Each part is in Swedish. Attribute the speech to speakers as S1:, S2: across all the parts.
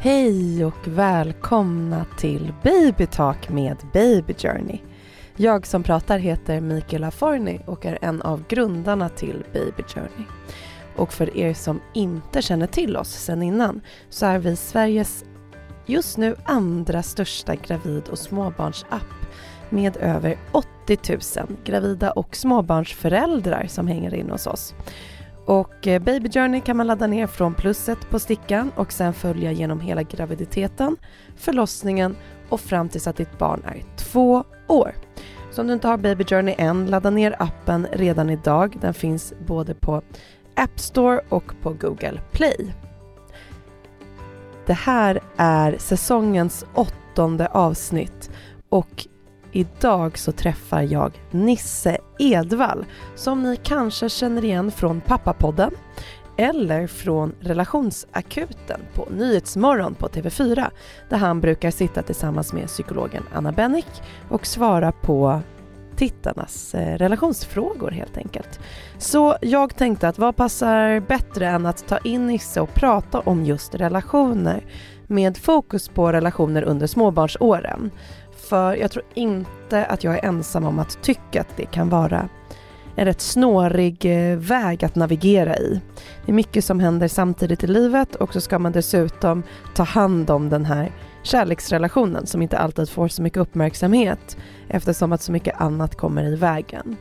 S1: Hej och välkomna till Babytalk med Baby Journey. Jag som pratar heter Mikaela Forni och är en av grundarna till Baby Journey. Och för er som inte känner till oss sedan innan så är vi Sveriges just nu andra största gravid och småbarnsapp med över 80 000 gravida och småbarnsföräldrar som hänger in hos oss. Och eh, Baby Journey kan man ladda ner från plusset på stickan och sen följa genom hela graviditeten, förlossningen och fram tills att ditt barn är två år. Så om du inte har Baby Journey än, ladda ner appen redan idag. Den finns både på App Store och på Google Play. Det här är säsongens åttonde avsnitt och Idag så träffar jag Nisse Edvall som ni kanske känner igen från Pappapodden eller från Relationsakuten på Nyhetsmorgon på TV4 där han brukar sitta tillsammans med psykologen Anna Bennick och svara på tittarnas eh, relationsfrågor helt enkelt. Så jag tänkte att vad passar bättre än att ta in Nisse och prata om just relationer med fokus på relationer under småbarnsåren. För jag tror inte att jag är ensam om att tycka att det kan vara en rätt snårig eh, väg att navigera i. Det är mycket som händer samtidigt i livet och så ska man dessutom ta hand om den här kärleksrelationen som inte alltid får så mycket uppmärksamhet eftersom att så mycket annat kommer i vägen.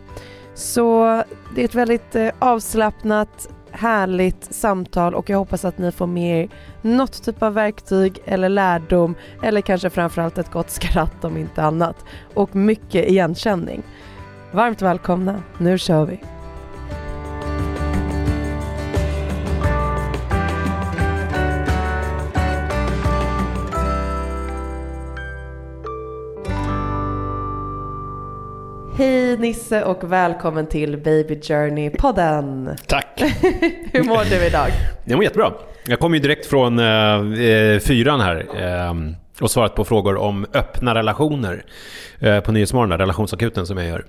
S1: Så det är ett väldigt eh, avslappnat, härligt samtal och jag hoppas att ni får med er något typ av verktyg eller lärdom eller kanske framförallt ett gott skratt om inte annat och mycket igenkänning. Varmt välkomna, nu kör vi! Hej Nisse och välkommen till Baby Journey-podden.
S2: Tack.
S1: Hur mår du idag?
S2: Jag mår jättebra. Jag kom ju direkt från eh, fyran här eh, och svarat på frågor om öppna relationer eh, på Nyhetsmorgon, relationsakuten som jag gör.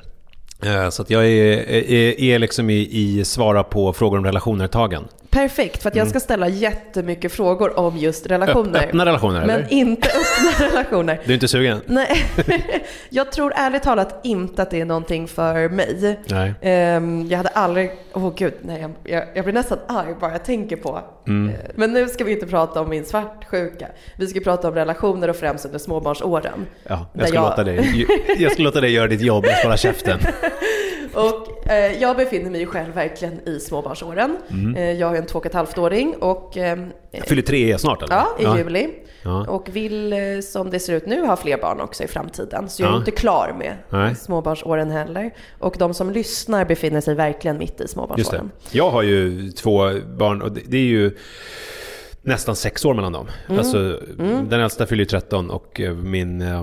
S2: Eh, så jag är, är, är liksom i, i svara på frågor om relationer-tagen.
S1: Perfekt, för att jag
S2: Mm.
S1: ska ställa jättemycket frågor om just relationer.
S2: Öppna relationer,
S1: men
S2: eller?
S1: inte öppna relationer.
S2: Du är inte sugen?
S1: Nej, jag tror ärligt talat inte att det är någonting för mig.
S2: Nej.
S1: Ehm, jag hade aldrig, åh oh gud, nej, jag, jag, blir nästan arg bara jag tänker på.
S2: Mm.
S1: Eh, Men nu ska vi inte prata om min svartsjuka. Vi ska prata om relationer och främst under småbarnsåren.
S2: Ja, jag ska,
S1: jag-
S2: Låta dig, jag ska låta dig göra ditt jobb, jag ska hålla käften.
S1: Och eh, jag befinner mig själv verkligen i småbarnsåren.
S2: Mm.
S1: Eh, jag ju en två och ett halvt åring och ehm,
S2: Jag fyller tre snart eller?
S1: Ja, i juli.
S2: Ja.
S1: Och vill, eh, som det ser ut nu, ha fler barn också i framtiden. Så jag är
S2: Ja.
S1: inte klar med
S2: Nej.
S1: småbarnsåren heller. Och de som lyssnar befinner sig verkligen mitt i småbarnsåren.
S2: Jag har ju två barn och det, det är ju nästan sex år mellan dem.
S1: Mm.
S2: Alltså, Den äldsta fyller ju 13 och eh, min eh,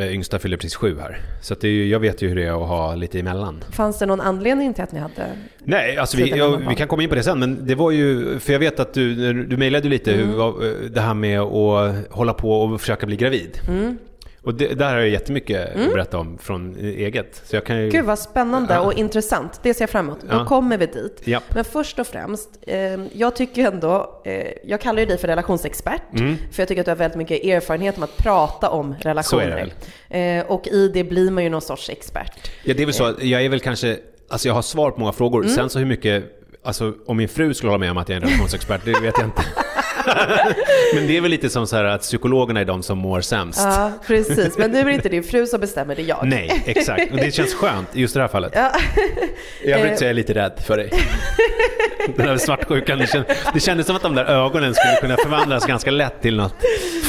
S2: yngsta fyller precis sju här. Så det är ju, jag vet ju hur det är att ha lite emellan.
S1: Fanns det någon anledning till att ni hade...
S2: Nej, alltså vi,
S1: hemma.
S2: vi kan komma in på det sen, men det var ju, för jag vet att du, du mejlade lite
S1: Mm.
S2: hur, eh, det här med att hålla på och försöka bli gravid.
S1: Mm.
S2: Och det, där har jag jättemycket att berätta om från eget. Så jag kan ju...
S1: Gud vad spännande
S2: Ja.
S1: och intressant. Det ser jag fram emot. Då
S2: Ja.
S1: kommer vi dit.
S2: Ja.
S1: Men först och främst, eh, jag tycker ändå, eh, jag kallar ju dig för relationsexpert. För jag tycker att du har väldigt mycket erfarenhet om att prata om relationer. Eh, och i det blir man ju någon sorts expert.
S2: Ja, det är väl så att jag är väl kanske, alltså jag har svar på många frågor.
S1: Mm.
S2: Sen så hur mycket, alltså om min fru skulle hålla med om att jag är en relationsexpert, det vet jag inte. Men det är väl lite som så här att psykologerna är de som mår sämst.
S1: Ja, precis. Men nu är det inte din fru som bestämmer, det är jag.
S2: Nej, exakt. Och det känns skönt i just det här fallet.
S1: Ja.
S2: Jag vill
S1: Eh.
S2: säga jag är lite rädd för dig. Den där svartsjukan, det kändes, det kändes som att de där ögonen skulle kunna förvandlas ganska lätt till något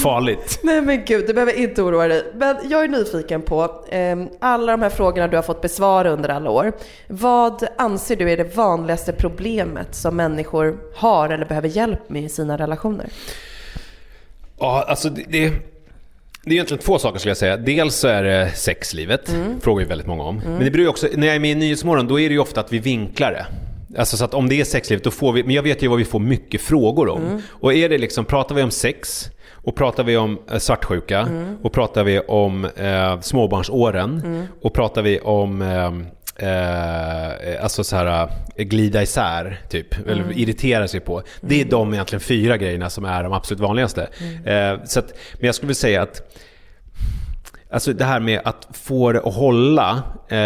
S2: farligt.
S1: Nej men gud, du behöver inte oroa dig. Men jag är nyfiken på eh, alla de här frågorna du har fått besvara under alla år. Vad anser du är det vanligaste problemet som människor har eller behöver hjälp med i sina relationer?
S2: Ja, alltså det, det, det är egentligen två saker skulle jag säga. Dels så är det sexlivet, frågar ju väldigt många om. Men det beror ju också, när jag är med i Nyhetsmorgon då är det ju ofta att vi vinklar det. Alltså så att om det är sexlivet då får vi, men jag vet ju vad vi får mycket frågor om. Och är det liksom, pratar vi om sex och pratar vi om eh, svartsjuka och pratar vi om eh, småbarnsåren och pratar vi om eh, eh, alltså så här, eh, glida isär, typ, mm. eller irritera sig på. Det är mm. de egentligen fyra grejerna som är de absolut vanligaste. Mm. Eh, så att, men jag skulle vilja säga att Alltså det här med att få det att hålla eh,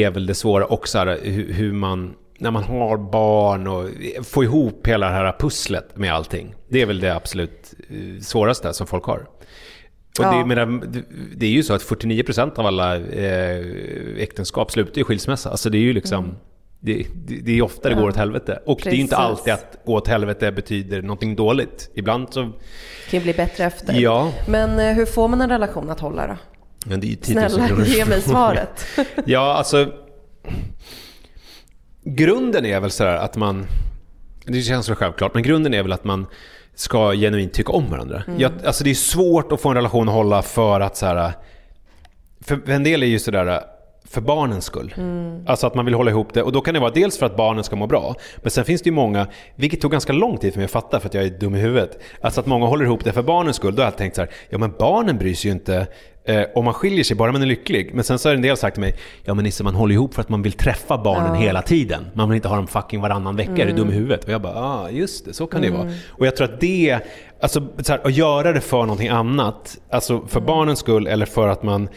S2: är väl det svåra och så här, hur, hur, man, när man har barn och få ihop hela det här pusslet med allting. Det är väl det absolut eh, svåraste som folk har. Och ja. det, menar, det är ju så att 49% av alla eh, äktenskap slutar i skilsmässa. Alltså det är ju liksom... Mm. Det, det, det, är ofta det går åt helvete. Och Precis. det är inte alltid att gå åt helvete betyder någonting dåligt. Ibland så... Det
S1: kan ju bli bättre efter.
S2: Ja.
S1: Men eh, hur får man en relation att hålla då?
S2: Ja, det är
S1: Snälla, ge mig svaret.
S2: ja, alltså... Grunden är väl sådär att man... Det känns så självklart, men grunden är väl att man ska genuint tycka om varandra. Mm. Jag, alltså det är svårt att få en relation att hålla för att så här, För en del är ju sådär för barnens skull. Mm. Alltså att man vill hålla ihop det. Och då kan det vara dels för att barnen ska må bra. Men sen finns det ju många, vilket tog ganska lång tid för mig att fatta för att jag är dum i huvudet. Alltså att många håller ihop det för barnens skull. Då har jag tänkt så här, ja men barnen bryr sig ju inte eh, om man skiljer sig, bara man är lycklig. Men sen så har en del sagt till mig, ja men Nisse man håller ihop för att man vill träffa barnen ja. hela tiden. Man vill inte ha dem fucking varannan vecka, mm. är du dum i huvudet? Och jag bara, ja ah, just det, så kan mm. det vara. Och jag tror att det, alltså så här, att göra det för någonting annat, alltså för mm. barnens skull eller för att man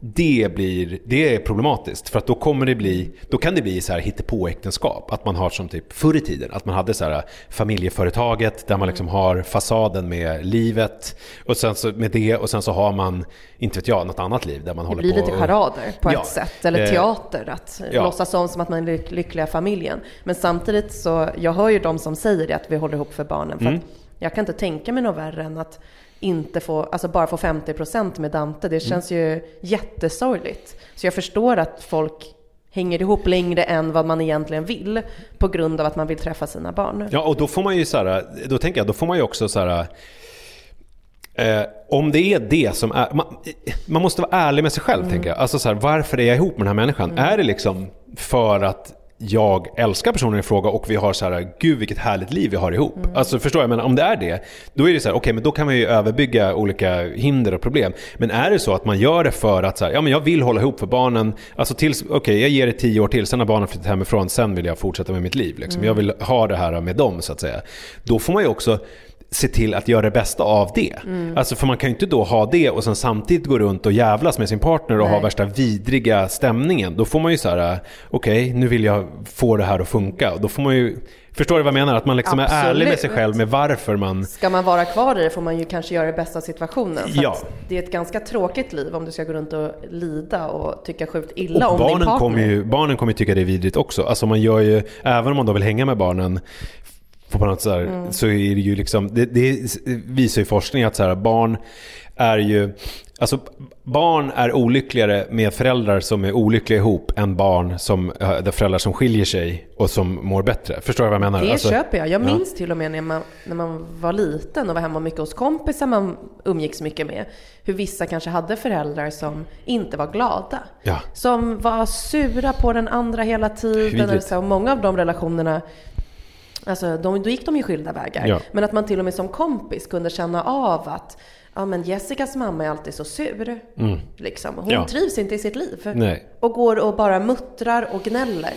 S2: det, blir, det är problematiskt för att då kommer det bli, då kan det bli så här hittepåäktenskap. Att man har som typ förr i tiden, att man hade så här familjeföretaget där man liksom har fasaden med livet och sen så med det och sen så har man, inte vet jag, något annat liv där man håller på.
S1: Det blir lite charader på ja, ett sätt, eller eh, teater, att ja. låtsas om som att man är lyckliga familjen. Men samtidigt så, jag hör ju de som säger det, att vi håller ihop för barnen. För mm. jag kan inte tänka mig något värre än att inte få, alltså bara få 50% med Dante. Det mm. känns mm. ju jättesorgligt. Så jag förstår att folk hänger ihop längre än vad man egentligen vill på grund av att man vill träffa sina barn.
S2: Ja, och då får man ju så här, då tänker jag, då får man ju också så här, eh, om det är det som är, man, man måste vara ärlig med sig själv mm. tänker jag. Alltså så här, varför är jag ihop med den här människan? Mm. Är det liksom för att jag älskar personen i fråga och vi har så här, gud vilket härligt liv vi har ihop. Mm. Alltså förstår jag, men om det är det, då är det så här, okej okay, men då kan man ju överbygga olika hinder och problem. Men är det så att man gör det för att så här, ja men jag vill hålla ihop för barnen, alltså tills, okej okay, jag ger det tio år till, sen har barnen flyttat hemifrån, sen vill jag fortsätta med mitt liv. Liksom. Mm. Jag vill ha det här med dem så att säga. Då får man ju också se till att göra det bästa av det. Mm. Alltså för man kan ju inte då ha det och sen samtidigt gå runt och jävlas med sin partner och Nej. ha värsta vidriga stämningen. Då får man ju så här, okej okay, nu vill jag få det här att funka. Och då får man ju Förstår du vad jag menar? Att man liksom är ärlig med sig själv med varför man...
S1: Ska man vara kvar i det får man ju kanske göra det bästa av situationen. Ja. det är ett ganska tråkigt liv om du ska gå runt och lida och tycka sjukt illa och om
S2: barnen
S1: din partner.
S2: Kommer ju, barnen kommer ju tycka det är vidrigt också. Alltså man gör ju, även om man då vill hänga med barnen på något så, här, mm. så är det ju liksom, det, det, visar ju forskning att så här, barn är ju, alltså barn är olyckligare med föräldrar som är olyckliga ihop än barn som, där föräldrar som skiljer sig och som mår bättre. Förstår du vad jag menar?
S1: Det alltså, köper jag. Jag minns ja. till och med när man, när man var liten och var hemma mycket hos kompisar man umgicks mycket med. Hur vissa kanske hade föräldrar som inte var glada.
S2: Ja.
S1: Som var sura på den andra hela tiden. Och så, och många av de relationerna Alltså, de, då gick de ju skilda vägar. Ja. Men att man till och med som kompis kunde känna av att ja, men Jessicas mamma är alltid så sur. Mm. Liksom. Hon ja. trivs inte i sitt liv.
S2: Nej.
S1: Och går och bara muttrar och gnäller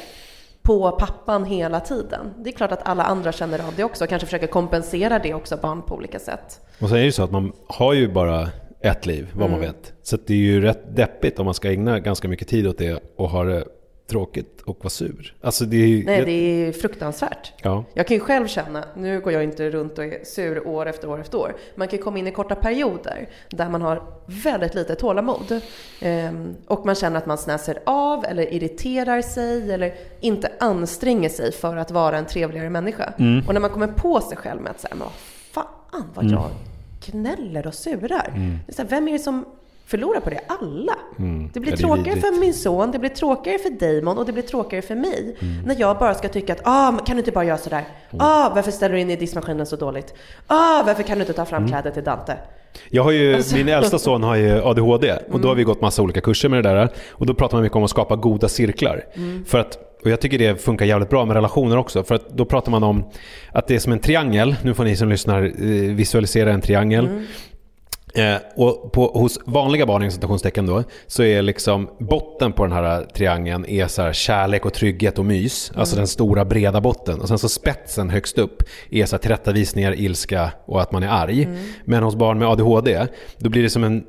S1: på pappan hela tiden. Det är klart att alla andra känner av det också och kanske försöker kompensera det också, barn på olika sätt.
S2: Och sen är det ju så att man har ju bara ett liv, vad mm. man vet. Så det är ju rätt deppigt om man ska ägna ganska mycket tid åt det och ha det tråkigt och vara sur. Alltså det är,
S1: Nej, det är fruktansvärt.
S2: Ja.
S1: Jag kan ju själv känna, nu går jag inte runt och är sur år efter år efter år. Man kan komma in i korta perioder där man har väldigt lite tålamod. Ehm, och man känner att man snäser av eller irriterar sig eller inte anstränger sig för att vara en trevligare människa. Mm. Och när man kommer på sig själv med att säga, men vad fan vad mm. jag gnäller och surar. Mm. Det är så här, vem är det som förlorar på det, alla. Mm. Det blir ja, det tråkigare för min son, det blir tråkigare för Damon och det blir tråkigare för mig. Mm. När jag bara ska tycka att, ah, kan du inte bara göra sådär? Mm. Ah, varför ställer du in i diskmaskinen så dåligt? Ah, varför kan du inte ta fram mm. kläder till Dante?
S2: Jag har ju, alltså. Min äldsta son har ju ADHD och då har vi gått massa olika kurser med det där. Och då pratar man mycket om att skapa goda cirklar. Mm. För att och jag tycker det funkar jävligt bra med relationer också. För att då pratar man om att det är som en triangel. Nu får ni som lyssnar eh, visualisera en triangel. Mm. Eh, och på, hos vanliga barn i citationstecken då, så är liksom botten på den här triangeln är så här kärlek och trygghet och mys. Mm. Alltså den stora breda botten. Och sen så spetsen högst upp är så här tillrättavisningar, ilska och att man är arg. Mm. Men hos barn med ADHD, då blir det som en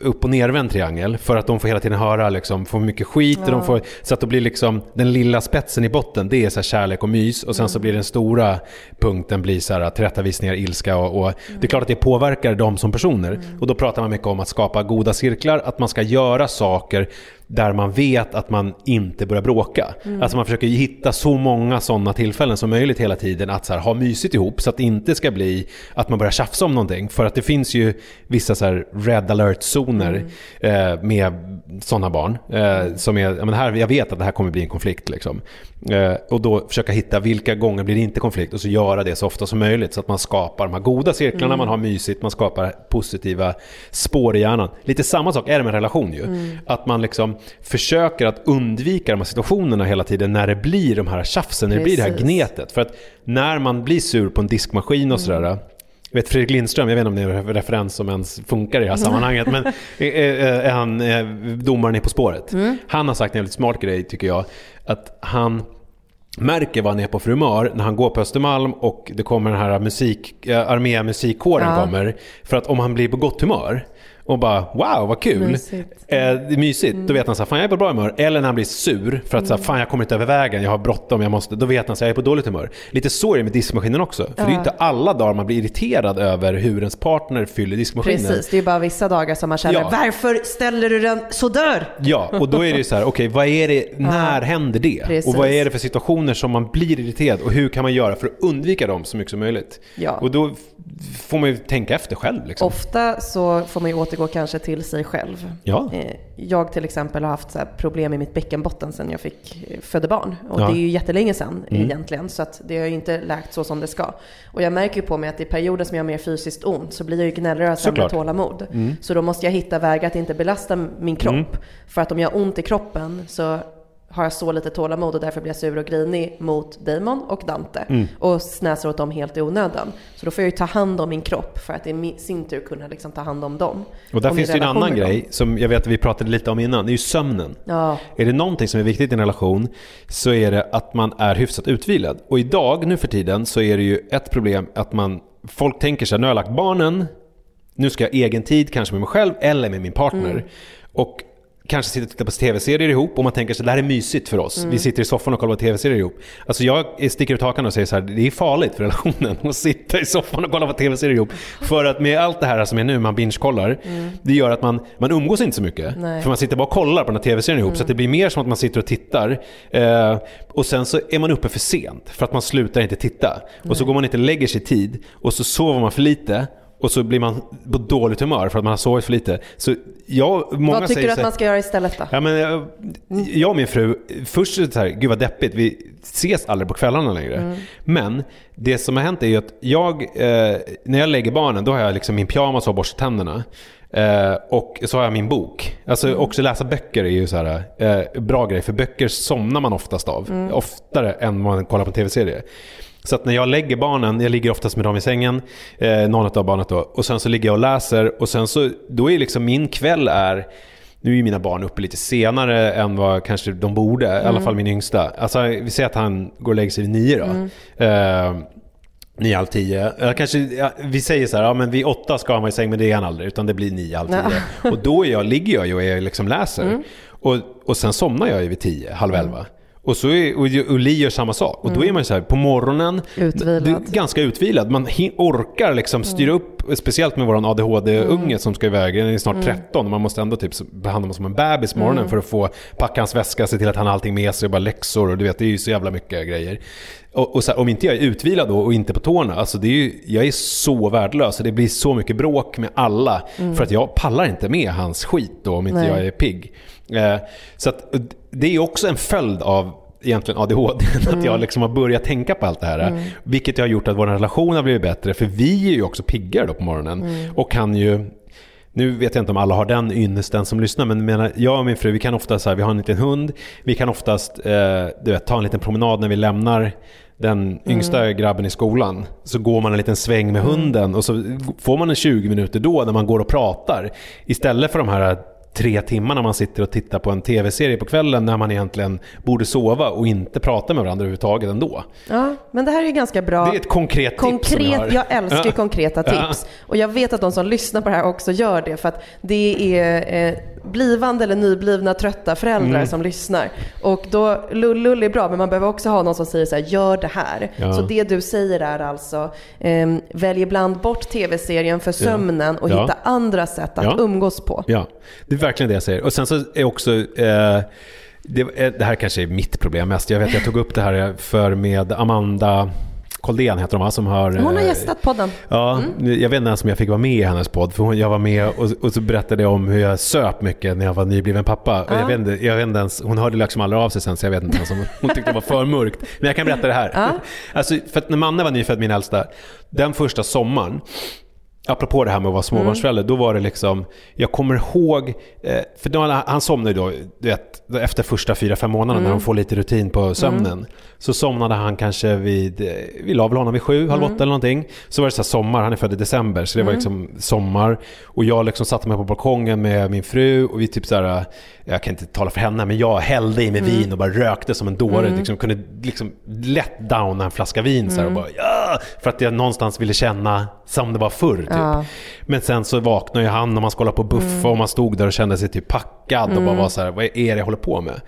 S2: upp och nervänd triangel för att de får hela tiden höra liksom, får mycket skit. Ja. Och de får, så att det blir liksom den lilla spetsen i botten, det är så kärlek och mys. Och sen mm. så blir den stora punkten blir så här, tillrättavisningar, ilska och, och mm. det är klart att det påverkar dem som personer. Mm. Och då pratar man mycket om att skapa goda cirklar, att man ska göra saker där man vet att man inte börjar bråka. Mm. Alltså man försöker hitta så många sådana tillfällen som möjligt hela tiden att här, ha mysigt ihop så att det inte ska bli att man börjar tjafsa om någonting. För att det finns ju vissa så här red alert-zoner mm. eh, med sådana barn. Eh, som är, jag, men här, jag vet att det här kommer bli en konflikt. Liksom. Eh, och då försöka hitta vilka gånger blir det inte konflikt och så göra det så ofta som möjligt så att man skapar de här goda cirklarna, mm. man har mysigt, man skapar positiva spår i hjärnan. Lite samma sak är det med relation ju. Mm. Att man liksom försöker att undvika de här situationerna hela tiden när det blir de här tjafsen, när det blir det här gnetet. För att när man blir sur på en diskmaskin och sådär mm. Jag vet Fredrik Lindström, jag vet inte om det är en referens som ens funkar i det här sammanhanget, men är, är han domaren i På spåret? Mm. Han har sagt en väldigt smart grej tycker jag, att han märker vad han är på för humör när han går på Östermalm och det kommer den här musik, äh, armé musikkåren ja. kommer. För att om han blir på gott humör och bara wow vad kul. Mysigt. Eh, det är mysigt. Mm. Då vet han så fan jag är på bra humör. Eller när han blir sur för att mm. så fan jag kommer inte över vägen, jag har bråttom, jag måste. Då vet han att jag är på dåligt humör. Lite så är det med diskmaskinen också. För ja. det är inte alla dagar man blir irriterad över hur ens partner fyller diskmaskinen.
S1: Precis, det är bara vissa dagar som man känner ja. varför ställer du den så där?
S2: Ja, och då är det ju så här, okej okay, vad är det, när ja. händer det? Precis. Och vad är det för situationer som man blir irriterad och hur kan man göra för att undvika dem så mycket som möjligt? Ja. Och då får man ju tänka efter själv. Liksom.
S1: Ofta så får man ju återgå kanske till sig själv. Ja. Eh, jag till exempel har haft problem i mitt bäckenbotten sedan jag fick eh, födde barn. Och ja. det är ju jättelänge sedan mm. egentligen. Så att det har ju inte läkt så som det ska. Och jag märker ju på mig att i perioder som jag har mer fysiskt ont så blir jag ju gnällröd och sämre tålamod. Mm. Så då måste jag hitta vägar att inte belasta min kropp. Mm. För att om jag har ont i kroppen så har jag så lite tålamod och därför blir jag sur och grinig mot Damon och Dante. Mm. Och snäser åt dem helt i onödan. Så då får jag ju ta hand om min kropp för att i sin tur kunna liksom ta hand om dem.
S2: Och där finns det ju en annan grej som jag vet att vi pratade lite om innan. Det är ju sömnen. Ja. Är det någonting som är viktigt i en relation så är det att man är hyfsat utvilad. Och idag, nu för tiden, så är det ju ett problem att man Folk tänker sig nu har jag lagt barnen, nu ska jag ha egen tid, kanske med mig själv eller med min partner. Mm. Och kanske sitter och tittar på tv-serier ihop och man tänker sig det här är mysigt för oss. Mm. Vi sitter i soffan och kollar på tv-serier ihop. Alltså jag sticker ut hakan och säger så här, det är farligt för relationen att sitta i soffan och kolla på tv-serier ihop. För att med allt det här som är nu, man binge-kollar, mm. det gör att man, man umgås inte så mycket. Nej. För man sitter bara och kollar på den här tv-serien ihop. Mm. Så det blir mer som att man sitter och tittar. Eh, och sen så är man uppe för sent för att man slutar inte titta. Nej. Och så går man inte och lägger sig tid och så sover man för lite och så blir man på dåligt humör för att man har sovit för lite. Så jag, många
S1: vad tycker du att man ska göra istället då?
S2: Ja, men jag, jag och min fru, först är det så här, gud vad deppigt, vi ses aldrig på kvällarna längre. Mm. Men det som har hänt är ju att jag, eh, när jag lägger barnen, då har jag liksom min pyjamas och borstar tänderna. Eh, och så har jag min bok. Alltså mm. också läsa böcker är ju så här, eh, bra grej, för böcker somnar man oftast av. Mm. Oftare än man kollar på tv-serier. Så att när jag lägger barnen, jag ligger oftast med dem i sängen, eh, någon av barnet då, och sen så ligger jag och läser och sen så, då är liksom min kväll är nu är ju mina barn uppe lite senare än vad kanske de borde, mm. i alla mm. fall min yngsta. Alltså vi säger att han går och lägger sig vid nio då. Mm. Eh, nio, halv tio. Eller kanske, ja, vi säger så här, ja men vid åtta ska han vara i säng, men det är han aldrig. Utan det blir nio, halv tio. och då är jag, ligger jag ju och liksom läser. Mm. Och, och sen somnar jag ju vid tio, halv elva. Mm. Och, så är, och, Li gör samma sak. Och då är mm. man så här, på morgonen,
S1: utvilad.
S2: ganska utvilad. Man orkar liksom styra mm. upp, speciellt med vår ADHD-unge mm. som ska iväg, den är snart 13. Man måste ändå typ behandla honom som en bebis på morgonen för att få packa hans väska, se till att han har allting med sig, bara läxor och du vet, det är ju så jävla mycket grejer. Och, och här, om inte jag är utvilad då och inte på tårna, alltså det är ju, jag är så värdelös. Det blir så mycket bråk med alla. Mm. För att jag pallar inte med hans skit då om inte Nej. jag är pigg. Eh, så att, det är också en följd av egentligen ADHD, mm. att jag liksom har börjat tänka på allt det här. Mm. Vilket har gjort att vår relation har blivit bättre, för vi är ju också piggare då på morgonen. Mm. Och kan ju nu vet jag inte om alla har den ynnesten som lyssnar, men menar, jag och min fru vi kan oftast, så här, vi har en liten hund, vi kan oftast eh, du vet, ta en liten promenad när vi lämnar den yngsta grabben i skolan så går man en liten sväng med hunden och så får man en 20 minuter då när man går och pratar. Istället för de här tre timmarna man sitter och tittar på en tv-serie på kvällen när man egentligen borde sova och inte prata med varandra överhuvudtaget ändå.
S1: Ja, men det här är ganska bra.
S2: Det är ett konkret,
S1: konkret
S2: tips jag.
S1: Jag älskar
S2: Ja.
S1: konkreta tips. Och jag vet att de som lyssnar på det här också gör det för att det är eh, blivande eller nyblivna trötta föräldrar
S2: Mm.
S1: som lyssnar. Och då, lull-lull är bra men man behöver också ha någon som säger så här, gör det här.
S2: Ja.
S1: Så det du säger är alltså, eh, välj ibland bort tv-serien för sömnen och
S2: Ja.
S1: hitta andra sätt att
S2: Ja.
S1: umgås på.
S2: Ja, det verkligen det jag säger. Och sen så är också, eh, det, eh, det här kanske är mitt problem mest. Jag vet jag tog upp det här för med Amanda Koldén heter hon va? Som har,
S1: Hon har
S2: eh,
S1: gästat podden.
S2: Ja, jag vet inte ens om jag fick vara med i hennes podd. För hon, jag var med och, och så berättade jag om hur jag söp mycket när jag var nybliven pappa. Och jag vet inte, jag vet inte ens, hon hörde liksom aldrig av sig sen så jag vet inte ens om hon tyckte det var för mörkt. Men jag kan berätta det här. Alltså, för att när Manne var nyfödd, min äldsta, den första sommaren Apropå det här med att vara småbarnsförälder, då var det liksom, jag kommer ihåg, eh, för då, han somnade ju då, du vet, efter första fyra, fem månaderna när de får lite rutin på sömnen. Så somnade han kanske vid, vi la väl honom vid sju, halv åtta eller någonting. Så var det så här sommar, han är född i december, så det var liksom sommar. Och jag liksom satte mig på balkongen med min fru och vi typ så här, jag kan inte tala för henne, men jag hällde i mig vin och bara rökte som en dåre. Liksom, kunde liksom lätt downa en flaska vin så här, och bara ja! För att jag någonstans ville känna som det var förr. Typ.
S1: Ja.
S2: Men sen så vaknade ju han och man skulle på buffa och man stod där och kände sig typ packad och bara var så här, vad är det jag håller på med?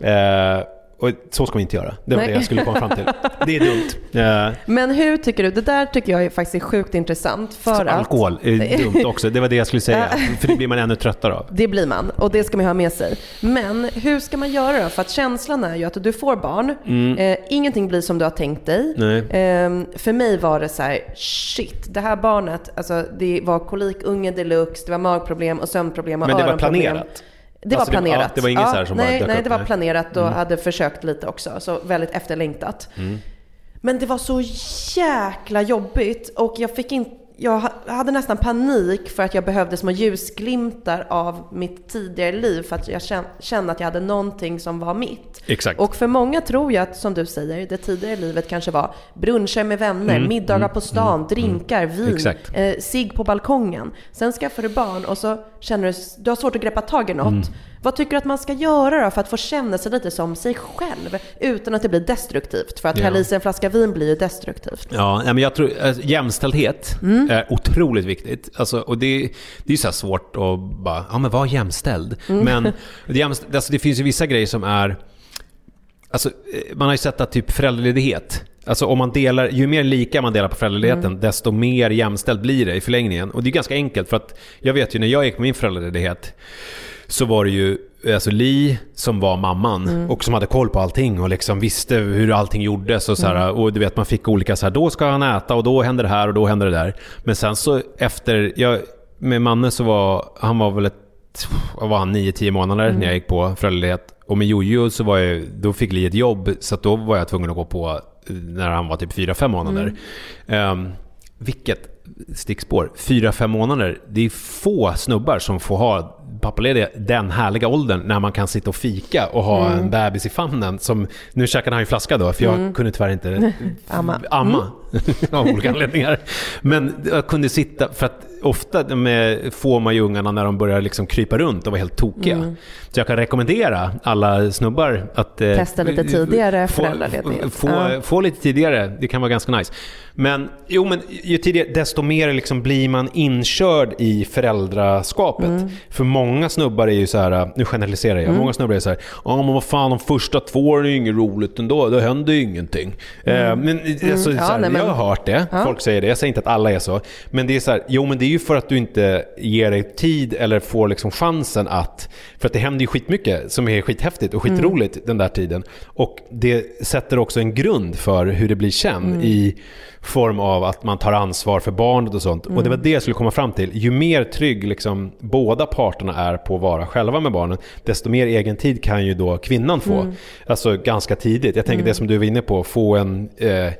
S2: Eh, och så ska vi inte göra. Det var
S1: Nej.
S2: det jag skulle komma fram till. Det är dumt. Eh,
S1: Men hur tycker du, det där tycker jag är faktiskt är sjukt intressant för att...
S2: alkohol är dumt också. Det var det jag skulle säga. För det blir man ännu tröttare av.
S1: Det blir man och det ska man ha med sig. Men hur ska man göra då? För att känslan är ju att du får barn, eh, ingenting blir som du har tänkt dig.
S2: Mm.
S1: Eh, för mig var det så här, shit, det här barnet, alltså det var kolikunge deluxe, det var magproblem och sömnproblem och
S2: Men det var
S1: öronproblem.
S2: planerat.
S1: Det var
S2: det-
S1: planerat.
S2: ja, det var inget så här som bara
S1: nej,
S2: dök
S1: nej,
S2: upp,
S1: det var planerat och hade försökt lite också. Så väldigt efterlängtat.
S2: Mm.
S1: Men det var så jäkla jobbigt och jag fick inte jag ha- hade nästan panik för att jag behövde små ljusglimtar av mitt tidigare liv för att jag kän- kände att jag hade någonting som var mitt.
S2: Exakt.
S1: Och för många tror jag att, som du säger, det tidigare livet kanske var bruncher med vänner, middagar på stan, drinkar, vin,
S2: Mm. Exakt.
S1: eh, cigg på balkongen. Sen skaffar du barn och så känner du du har svårt att greppa tag i något. Vad tycker du att man ska göra då för att få känna sig lite som sig själv utan att det blir destruktivt? För att
S2: Ja.
S1: hälla i sig en flaska vin blir ju destruktivt.
S2: Ja, men jag tror alltså, jämställdhet
S1: Mm.
S2: är otroligt viktigt. Alltså, och det, det är ju så svårt att bara, ja men var jämställd.
S1: Mm.
S2: Men det, jämst- alltså, det finns ju vissa grejer som är, alltså eh, man har ju sett att typ föräldraledighet, alltså om man delar, ju mer lika man delar på föräldraledigheten,
S1: Mm.
S2: desto mer jämställd blir det i förlängningen. Och det är ganska enkelt för att jag vet ju när jag gick på min föräldraledighet så var det ju alltså Li som var mamman
S1: Mm.
S2: och som hade koll på allting och liksom visste hur allting gjordes och så här,
S1: Mm.
S2: och du vet man fick olika så här, då ska han äta och då händer det här och då händer det där. Men sen så efter, jag, med Manne så var, han var väl ett, var han, 9-10 månader
S1: Mm.
S2: när jag gick på föräldraledighet. Och med Jojo så var jag, då fick Li ett jobb så då var jag tvungen att gå på eh, när han var typ 4-5 månader. Ehm, vilket stickspår. 4-5 månader, det är få snubbar som får ha pappalediga den härliga åldern när man kan sitta och fika och ha en bebis i famnen. Som, nu käkade han ju flaska då, för jag kunde tyvärr inte
S1: Amma.
S2: amma av olika anledningar. Men jag kunde sitta, för att ofta med, får man ju ungarna när de börjar liksom krypa runt och vara helt tokiga. Så jag kan rekommendera alla snubbar att eh,
S1: Testa lite tidigare
S2: få,
S1: föräldraledighet.
S2: få,
S1: Ja.
S2: få lite tidigare, det kan vara ganska nice. Men, jo, men ju tidigare, desto mer liksom blir man inkörd i föräldraskapet.
S1: Mm.
S2: För många snubbar är ju så här, nu generaliserar jag, många snubbar är så här, ja men vad fan de första två åren är ju inget roligt ändå, det händer ju ingenting. Eh, men alltså,
S1: Mm. Ja,
S2: här,
S1: nej, men-
S2: jag har hört det,
S1: Ja.
S2: folk säger det, jag säger inte att alla är så. Men det är så här, jo men det är ju för att du inte ger dig tid eller får liksom chansen att, för att det händer ju skitmycket som är skithäftigt och skitroligt den där tiden. Och det sätter också en grund för hur det blir sen i form av att man tar ansvar för barnet och sånt. Och det var det jag skulle komma fram till. Ju mer trygg liksom båda parterna är på att vara själva med barnen, desto mer egen tid kan ju då kvinnan få. Alltså ganska tidigt. Jag tänker det som du var inne på, få en, eh, en,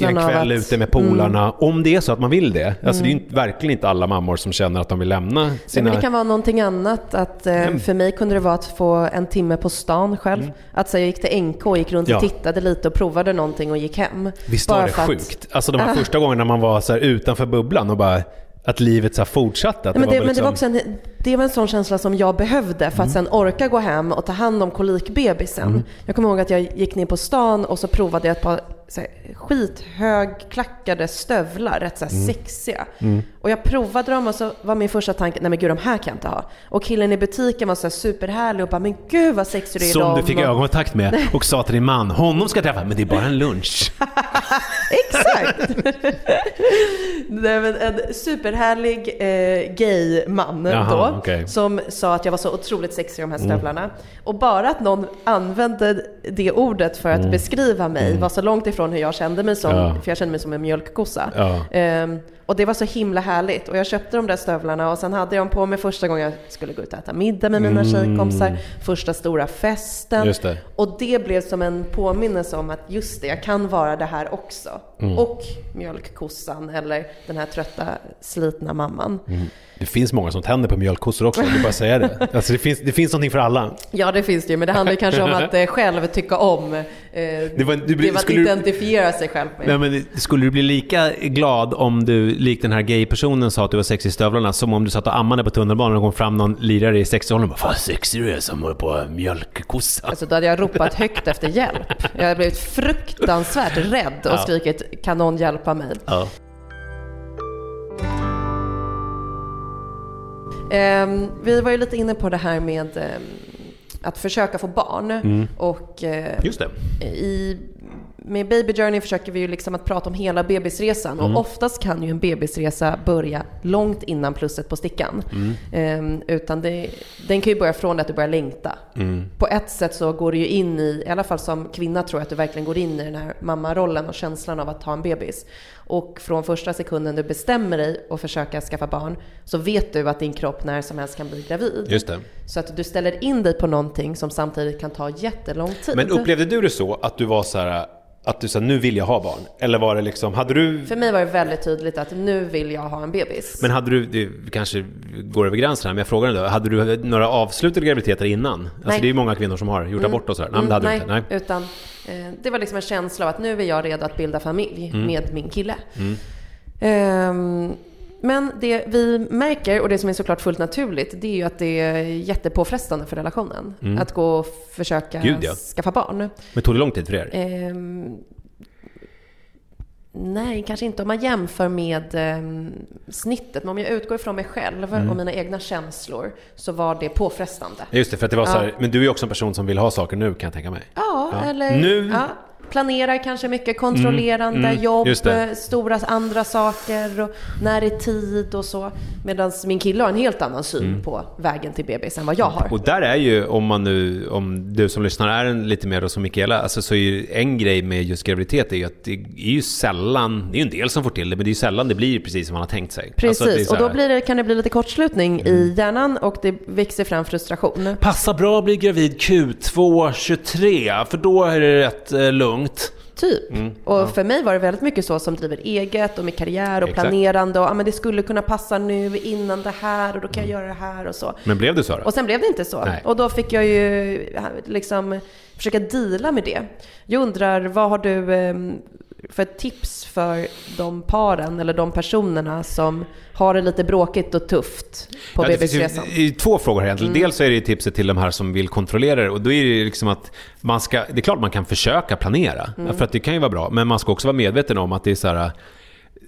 S2: en
S1: av
S2: kväll
S1: att-
S2: ute med polarna. Om det är så att man vill det. Alltså det är ju verkligen inte alla mammor som känner att de vill lämna sina...
S1: men det kan vara någonting annat. Att, eh,
S2: Mm.
S1: För mig kunde det vara att få en timme på stan själv. Att så jag gick till NK och gick runt
S2: Ja.
S1: och tittade lite och provade någonting och gick hem.
S2: Visst var det
S1: för att-
S2: sjukt? Alltså de här första gångerna man var så utanför bubblan och bara att livet så fortsatte. Att
S1: men, det, men det var
S2: liksom-
S1: också en, det var en sån känsla som jag behövde för att sen orka gå hem och ta hand om kolikbebisen. Jag kommer ihåg att jag gick ner på stan och så provade jag ett par så här, skithögklackade stövlar, rätt så här sexiga. Och jag provade dem och så var min första tanke, nej men gud de här kan jag inte ha. Och killen i butiken var så här superhärlig och bara, men gud vad sexig du är
S2: Som du fick
S1: och,
S2: ögonkontakt med och sa till din man, honom ska jag träffa, men det är bara en lunch.
S1: Exakt! Nej, men en superhärlig eh, gay man
S2: Jaha,
S1: då.
S2: Mm.
S1: som sa att jag var så otroligt sexig i de här stövlarna. Och bara att någon använde det ordet för att beskriva mig var så långt ifrån hur jag kände mig som,
S2: Mm. Ja.
S1: för jag kände mig som en mjölkkossa.
S2: Ja.
S1: Ehm, och det var så himla härligt. Och jag köpte de där stövlarna och sen hade jag dem på mig första gången jag skulle gå ut och äta middag med mina tjejkompisar. Första stora festen.
S2: Mm. Det.
S1: Och det blev som en påminnelse om att just det, jag kan vara det här också.
S2: Mm.
S1: Och mjölkkossan eller den här trötta, slitna mamman.
S2: Det finns många som tänder på mjölkkossor också, jag vill bara säga det. Alltså det finns, det finns någonting för alla.
S1: Ja, det finns det ju, men det handlar kanske om att eh, själv tycka om. Eh, det
S2: var- du
S1: det var att
S2: skulle du-
S1: identifiera sig själv med.
S2: Nej, men skulle du bli lika glad om du, likt den här gay-personen, sa att du var sexig i stövlarna, som om du satt och ammade på tunnelbanan och kom fram någon lirare i 60-åldern och bara Fan sexig du är som håller på mjölkkossa.
S1: Alltså då hade jag ropat högt efter hjälp. Jag hade blivit fruktansvärt rädd och
S2: Ja.
S1: skrikit kan någon hjälpa mig?
S2: Ja.
S1: Ehm, vi var ju lite inne på det här med ehm, att försöka få barn. Och eh,
S2: Just det.
S1: i, med Baby Journey försöker vi ju liksom att prata om hela bebisresan. Och oftast kan ju en bebisresa börja långt innan plusset på stickan. Ehm, utan det, den kan ju börja från att du börjar längta. På ett sätt så går du ju in i, i alla fall som kvinna tror jag att du verkligen går in i den här mammarollen och känslan av att ha en bebis. Och från första sekunden du bestämmer dig och försöka skaffa barn så vet du att din kropp när som helst kan bli gravid.
S2: Just det.
S1: Så att du ställer in dig på någonting som samtidigt kan ta jättelång tid.
S2: Men upplevde du det så att du var så här att du sa nu vill jag ha barn? Eller var det liksom, hade du
S1: För mig var det väldigt tydligt att nu vill jag ha en bebis.
S2: Men hade du, det kanske går över gränsen här, men jag frågar ändå. Hade du några avslutade graviditeter innan? Alltså
S1: Nej.
S2: det är ju många kvinnor som har gjort abort och sådär. Nej, men det hade
S1: nej,
S2: du inte. Nej.
S1: utan eh, det var liksom en känsla av att nu är jag redo att bilda familj
S2: Mm.
S1: med min kille. Ehm, men det vi märker, och det som är såklart fullt naturligt, det är ju att det är jättepåfrestande för relationen. Att gå och försöka
S2: Mm. Gud, ja.
S1: skaffa barn.
S2: Men tog det lång tid för er?
S1: Ehm, nej, kanske inte om man jämför med ehm, snittet. Men om jag utgår ifrån mig själv
S2: Mm.
S1: och mina egna känslor så var det påfrestande.
S2: Just det, för att det var så
S1: Ja.
S2: här, men du är också en person som vill ha saker nu kan jag tänka mig.
S1: Ja,
S2: Ja.
S1: eller
S2: Nu-
S1: ja, planerar kanske mycket, kontrollerande,
S2: Mm, mm,
S1: jobb, stora andra saker och när är tid och så. Medan min kille har en helt annan syn
S2: Mm.
S1: på vägen till bebis än vad jag har.
S2: Och där är ju, om man nu, om du som lyssnar är en lite mer som Mikaela, alltså så är ju en grej med just graviditet är ju att det är ju sällan, det är ju en del som får till det, men det är ju sällan det blir precis som man har tänkt sig.
S1: Precis,
S2: Alltså, det är så
S1: och då
S2: Mm.
S1: blir det, kan det bli lite kortslutning i hjärnan och det växer fram frustration.
S2: Passa bra att bli gravid Q2 23, för då är det rätt eh, lugnt.
S1: Typ.
S2: Mm,
S1: och för mig var det väldigt mycket så som driver eget och med karriär och
S2: Exakt.
S1: planerande och ah, men det skulle kunna passa nu innan det här och då kan jag göra det här och så.
S2: Men blev det så då?
S1: Och sen blev det inte så.
S2: Nej.
S1: Och då fick jag ju liksom försöka deala med det. Jag undrar, vad har du för tips för de paren eller de personerna som har det lite bråkigt och tufft på
S2: Ja, finns
S1: bebisresan?
S2: det är ju två frågor här egentligen.
S1: Mm.
S2: Dels så är det tipset till de här som vill kontrollera det och då är det liksom att man ska, det är klart man kan försöka planera,
S1: Mm.
S2: för att det kan ju vara bra, men man ska också vara medveten om att det är så här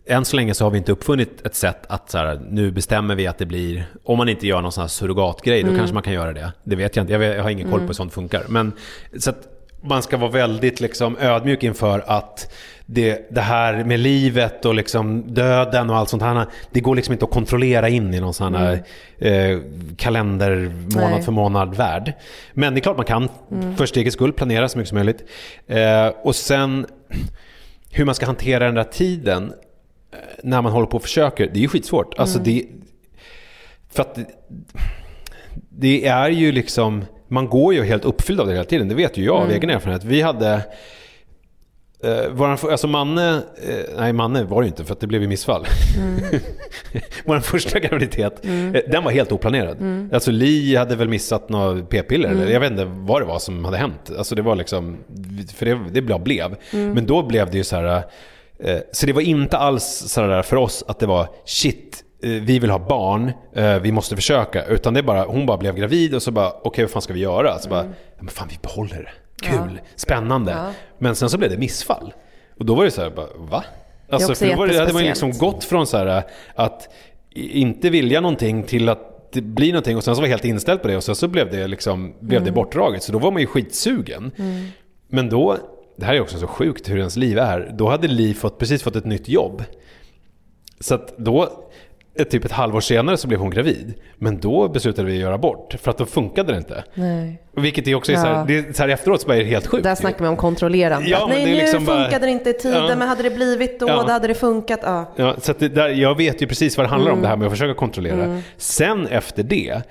S2: än så länge så har vi inte uppfunnit ett sätt att så här, nu bestämmer vi att det blir, om man inte gör någon sån här surrogatgrej, då
S1: Mm.
S2: kanske man kan göra det. Det vet jag inte, jag, vet, jag har ingen koll på hur sånt funkar. Men så att man ska vara väldigt liksom ödmjuk inför att det, det här med livet och liksom döden och allt sånt här, det går liksom inte att kontrollera in i någon sån här eh, kalender månad
S1: Nej.
S2: för månad värld. Men det är klart man kan, för stegets skull, planera så mycket som möjligt. Eh, och sen hur man ska hantera den där tiden eh, när man håller på och försöker, det är ju skitsvårt. Alltså det, för att det, det är ju liksom, man går ju helt uppfylld av det hela tiden. Det vet ju jag av egen erfarenhet. Vi hade, Uh, våran, alltså Manne, uh, nej Manne var det inte för att det blev ju missfall. Mm. vår första graviditet, mm. uh, den var helt oplanerad. Mm. Alltså Li hade väl missat några p-piller, mm. eller jag vet inte vad det var som hade hänt. Alltså det var liksom, för det, det bara blev. Mm. Men då blev det ju så här, så det var inte alls så där för oss att det var shit, vi vill ha barn, vi måste försöka. Utan det bara, hon bara blev gravid och så bara, okej okay, vad fan ska vi göra? Så bara, men fan vi behåller det kul, spännande. Men sen så blev det missfall. Och då var det så här, bara, va? Alltså, för det hade man liksom gått från så här att inte vilja någonting till att det blir någonting och sen så var jag helt inställd på det och sen så blev det, liksom, blev mm. det bortdraget. Så då var man ju skitsugen. Mm. Men då, det här är också så sjukt hur ens liv är, då hade Li fått, precis fått ett nytt jobb. Så att då typ ett halvår senare så blev hon gravid. Men då beslutade vi att göra abort, för att då funkade det inte. Nej. Vilket är också ja. så, här, det är så här efteråt så är det helt sjukt.
S1: Där snackar vi om kontrollerande. Ja, Nej, nu liksom funkade bara, det inte i tiden, ja. men hade det blivit då, ja. då hade det funkat. Ja,
S2: ja så det där, jag vet ju precis vad det handlar mm. om, det här med att försöka kontrollera. Mm. Sen efter det,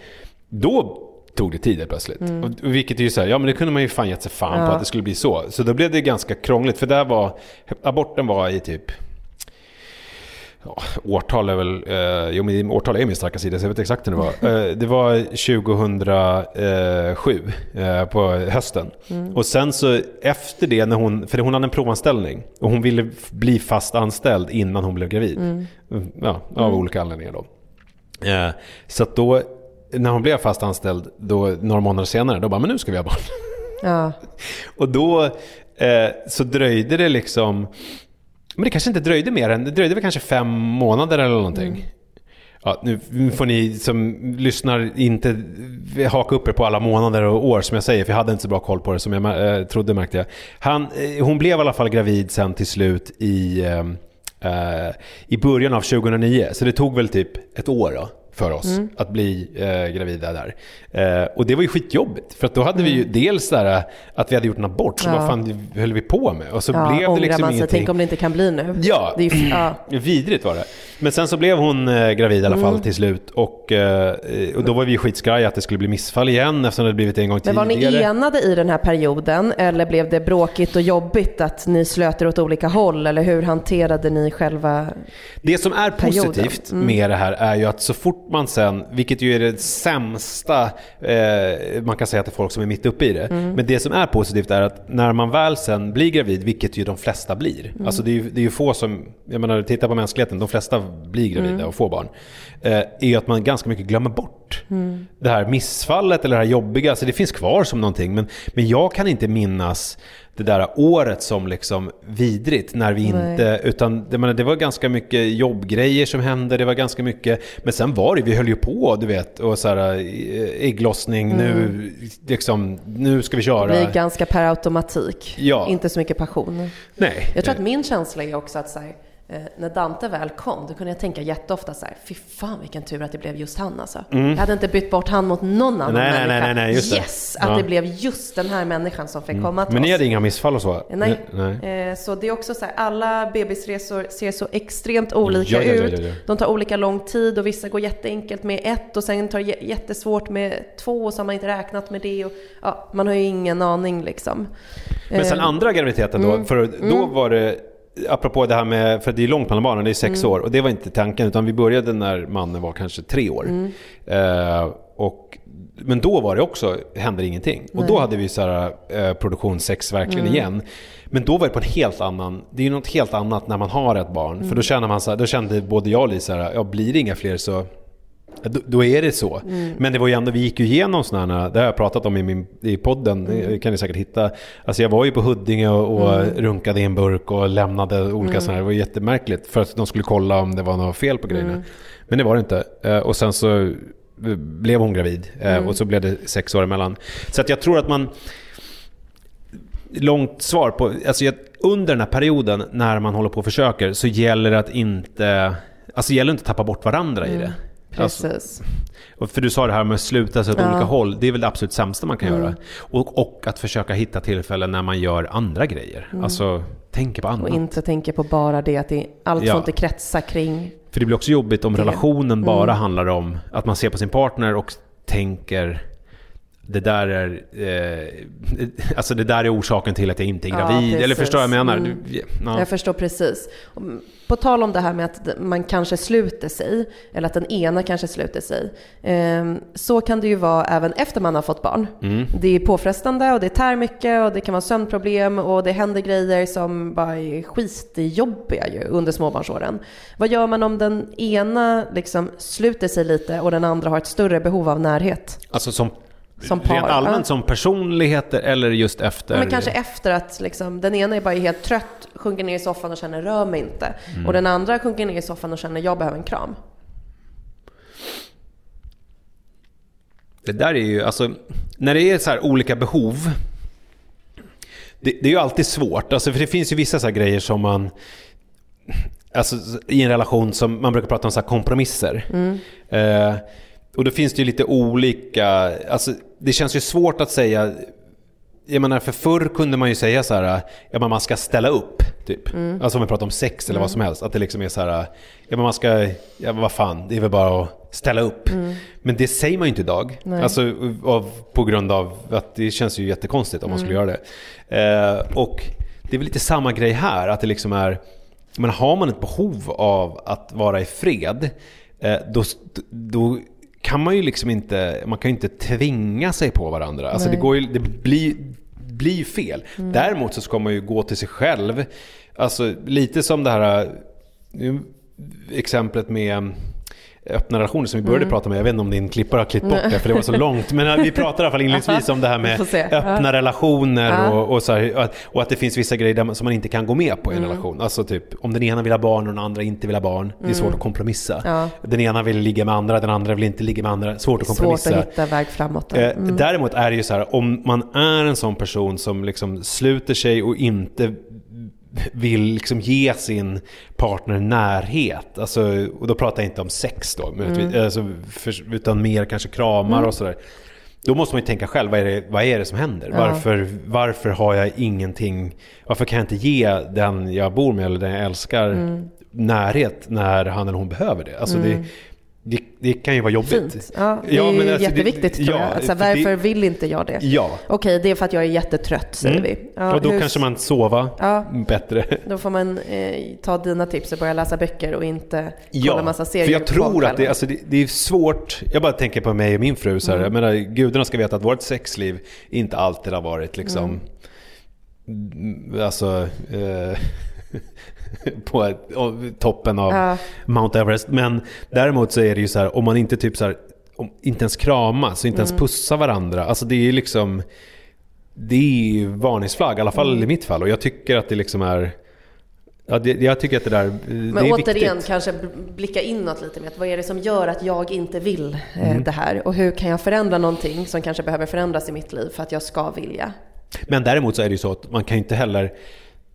S2: då tog det tid plötsligt. Mm. Vilket är ju så här, ja men det kunde man ju fan gett sig fan på att det skulle bli så. Så då blev det ganska krångligt, för där var, aborten var i typ ja, årtal är väl, eh, jo men årtal är min starka sida så jag vet exakt när det var. Eh, det var 2007 eh, på hösten. Mm. Och sen så efter det, när hon, för hon hade en provanställning och hon ville bli fast anställd innan hon blev gravid. Mm. Ja, av mm. olika anledningar då. Eh, så att då, när hon blev fast anställd, då, några månader senare, då bara, men nu ska vi ha barn. Ja. och då eh, så dröjde det liksom men det kanske inte dröjde mer än, det dröjde väl kanske fem månader eller någonting. Mm. Ja, nu får ni som lyssnar inte haka upp er på alla månader och år som jag säger, för jag hade inte så bra koll på det som jag äh, trodde märkte jag. Han, eh, hon blev i alla fall gravid sen till slut i, äh, i början av 2009, så det tog väl typ ett år då för oss mm. att bli eh, gravida där. Eh, och det var ju skitjobbigt. För att då hade mm. vi ju mm. dels där att vi hade gjort en abort, så ja. vad fan höll vi på med? Och så ja, blev det liksom man sig, ingenting.
S1: Tänk om det inte kan bli nu.
S2: Ja, det är, ja. vidrigt var det. Men sen så blev hon eh, gravid i alla fall mm. till slut. Och, eh, och då var vi skitskraja att det skulle bli missfall igen eftersom det blivit en gång tidigare.
S1: Men var ni enade i den här perioden? Eller blev det bråkigt och jobbigt att ni slöt er åt olika håll? Eller hur hanterade ni själva
S2: Det som är positivt mm. med det här är ju att så fort man sen, vilket ju är det sämsta eh, man kan säga till folk som är mitt uppe i det. Mm. Men det som är positivt är att när man väl sen blir gravid, vilket ju de flesta blir. Mm. Alltså det är, ju, det är ju få som, jag menar titta på mänskligheten, de flesta blir gravida mm. och får barn. Eh, är att man ganska mycket glömmer bort mm. det här missfallet eller det här jobbiga. Alltså det finns kvar som någonting. Men, men jag kan inte minnas det där året som liksom vidrigt när vi Nej. inte, utan det, menar, det var ganska mycket jobbgrejer som hände, det var ganska mycket, men sen var det, vi höll ju på du vet, och så här eh, ägglossning, mm. nu, liksom, nu ska vi köra.
S1: Det blir ganska per automatik, ja. inte så mycket passion.
S2: Nej.
S1: Jag tror att min känsla är också att så här, Eh, när Dante väl kom, då kunde jag tänka jätteofta så här, fy fan vilken tur att det blev just han alltså. Mm. Jag hade inte bytt bort han mot någon annan
S2: nej,
S1: människa.
S2: Nej, nej, nej, just
S1: yes, det. att ja. det blev just den här människan som fick mm. komma till
S2: Men
S1: ni
S2: hade inga missfall och så?
S1: Nej. nej. Eh, så det är också så här, alla bebisresor ser så extremt olika ja, ja, ut. De tar olika lång tid och vissa går jätteenkelt med ett och sen tar det jättesvårt med två och så har man inte räknat med det. Och, ja, man har ju ingen aning liksom.
S2: Men sen eh, andra graviditeten då, mm. för då mm. var det apropå det här med, för det är långt mellan barnen, det är sex mm. år. Och det var inte tanken, utan vi började när mannen var kanske tre år. Mm. Eh, och, men då var det också, hände ingenting. Nej. Och då hade vi så här, eh, produktion sex verkligen mm. igen. Men då var det på en helt annan, det är ju något helt annat när man har ett barn. För då mm. känner man så här, då kände både jag och Lisa, ja blir det inga fler så då, då, är det så. Mm. Men det var ju ändå, vi gick ju igenom sådana det har jag pratat om i, min, i podden, mm. det kan ni säkert hitta. Alltså jag var ju på Huddinge och, och mm. runkade i en burk och lämnade olika mm. sådana här, det var jättemärkligt. För att de skulle kolla om det var något fel på grejerna. Mm. Men det var det inte. Eh, och sen så blev hon gravid eh, mm. och så blev det sex år emellan. Så att jag tror att man långt svar på, alltså under den här perioden när man håller på och försöker så gäller det att inte, alltså gäller inte att tappa bort varandra mm. i det.
S1: Precis. Alltså,
S2: och för du sa det här med att sluta sig åt ja. olika håll. Det är väl det absolut sämsta man kan mm. göra. Och, och att försöka hitta tillfällen när man gör andra grejer. Mm. Alltså, tänker på annat.
S1: Och inte tänka på bara det, att det, allt ja. får inte kretsa kring
S2: För det blir också jobbigt om det. relationen bara mm. handlar om att man ser på sin partner och tänker det där är, eh, alltså det där är orsaken till att jag inte är gravid.
S1: Ja,
S2: Eller förstår jag vad jag menar?
S1: Mm.
S2: Ja.
S1: Jag förstår precis. På tal om det här med att man kanske sluter sig, eller att den ena kanske sluter sig. Eh, så kan det ju vara även efter man har fått barn.
S2: Mm.
S1: Det är påfrestande och det tär mycket och det kan vara sömnproblem och det händer grejer som bara är skitjobbiga ju under småbarnsåren. Vad gör man om den ena liksom sluter sig lite och den andra har ett större behov av närhet?
S2: Alltså som,
S1: Som par,
S2: rent allmänt som personligheter eller just efter?
S1: Men kanske efter att liksom, den ena är bara helt trött, sjunker ner i soffan och känner rör mig inte.
S2: Mm.
S1: Och den andra sjunker ner i soffan och känner jag behöver en kram.
S2: Det där är ju, alltså, när det är så här olika behov. Det, det är ju alltid svårt, alltså, för det finns ju vissa så grejer som man... Alltså i en relation som man brukar prata om så här kompromisser. Eh, och då finns det ju lite olika, alltså det känns ju svårt att säga jag menar, för förr kunde man ju säga så här, ja man ska ställa upp, typ. Alltså om vi pratar om sex eller vad som helst. Att det liksom är så här, ja man ska, ja vad fan, det är väl bara att ställa upp. Men det säger man ju inte idag.
S1: Nej.
S2: Alltså av, på grund av att det känns ju jättekonstigt om man skulle göra det. Eh, och det är väl lite samma grej här, att det liksom är, men har man ett behov av att vara i fred, eh, då, då kan man ju liksom inte, man kan ju inte tvinga sig på varandra. Alltså det, går ju, det blir, blir fel. Däremot så ska man ju gå till sig själv. Alltså lite som det här nu, exemplet med öppna relationer som vi började
S1: Mm.
S2: prata med. Jag vet inte om din klippare har klippt bort det för det var så långt. Men vi pratade i alla fall inledningsvis om det här med öppna relationer och, och, så här, och att- det finns vissa grejer man, som man inte kan gå med på i en
S1: Mm.
S2: relation. Alltså typ om den ena vill ha barn och den andra inte vill ha barn. Det är svårt att kompromissa.
S1: Ja.
S2: Den ena vill ligga med andra, den andra vill inte ligga med andra. Svårt att
S1: Svårt
S2: kompromissa.
S1: att hitta väg framåt.
S2: Eh, Däremot är det ju så här, om man är en sån person som liksom sluter sig och inte vill liksom ge sin partner närhet. Alltså, och då pratar jag inte om sex då, möjligtvis, alltså, för, utan mer kanske kramar och sådär. Då måste man ju tänka själv, vad är det, vad är det som händer?
S1: Ja.
S2: Varför, varför har jag ingenting, varför kan jag inte ge den jag bor med eller den jag älskar närhet när han eller hon behöver det? Alltså det, det, det kan ju vara jobbigt.
S1: Fint. Ja, det är
S2: men
S1: ju
S2: alltså det-
S1: jätteviktigt tror
S2: ja,
S1: jag. Alltså,
S2: för
S1: varför
S2: det-
S1: vill inte jag det?
S2: Ja.
S1: Okej, det är för att jag är jättetrött säger
S2: Mm.
S1: vi. Ja,
S2: och då
S1: hur-
S2: kanske man sova
S1: Ja.
S2: bättre.
S1: Då får man eh, ta dina tips och börja läsa böcker och inte kolla
S2: Ja,
S1: massa serier
S2: för jag tror att det, alltså det, det är svårt. Jag bara tänker på mig och min fru. Så här, Jag menar, gudarna ska veta att vårt sexliv inte alltid har varit liksom... mm, Alltså... Eh, på ett, toppen av
S1: Ja.
S2: Mount Everest. Men däremot så är det ju så här, om man inte typ så här, om, inte ens kramas, inte ens pussar varandra. Alltså det är ju liksom... Det är ju varningsflagg, i alla fall i mitt fall. Och jag tycker att det liksom är... Ja, det, jag tycker att det där eh, det
S1: Men
S2: är
S1: återigen
S2: viktigt.
S1: kanske bl- blicka inåt lite att vad är det som gör att jag inte vill eh,
S2: Mm.
S1: det här? Och hur kan jag förändra någonting som kanske behöver förändras i mitt liv för att jag ska vilja?
S2: Men däremot så är det ju så att man kan inte heller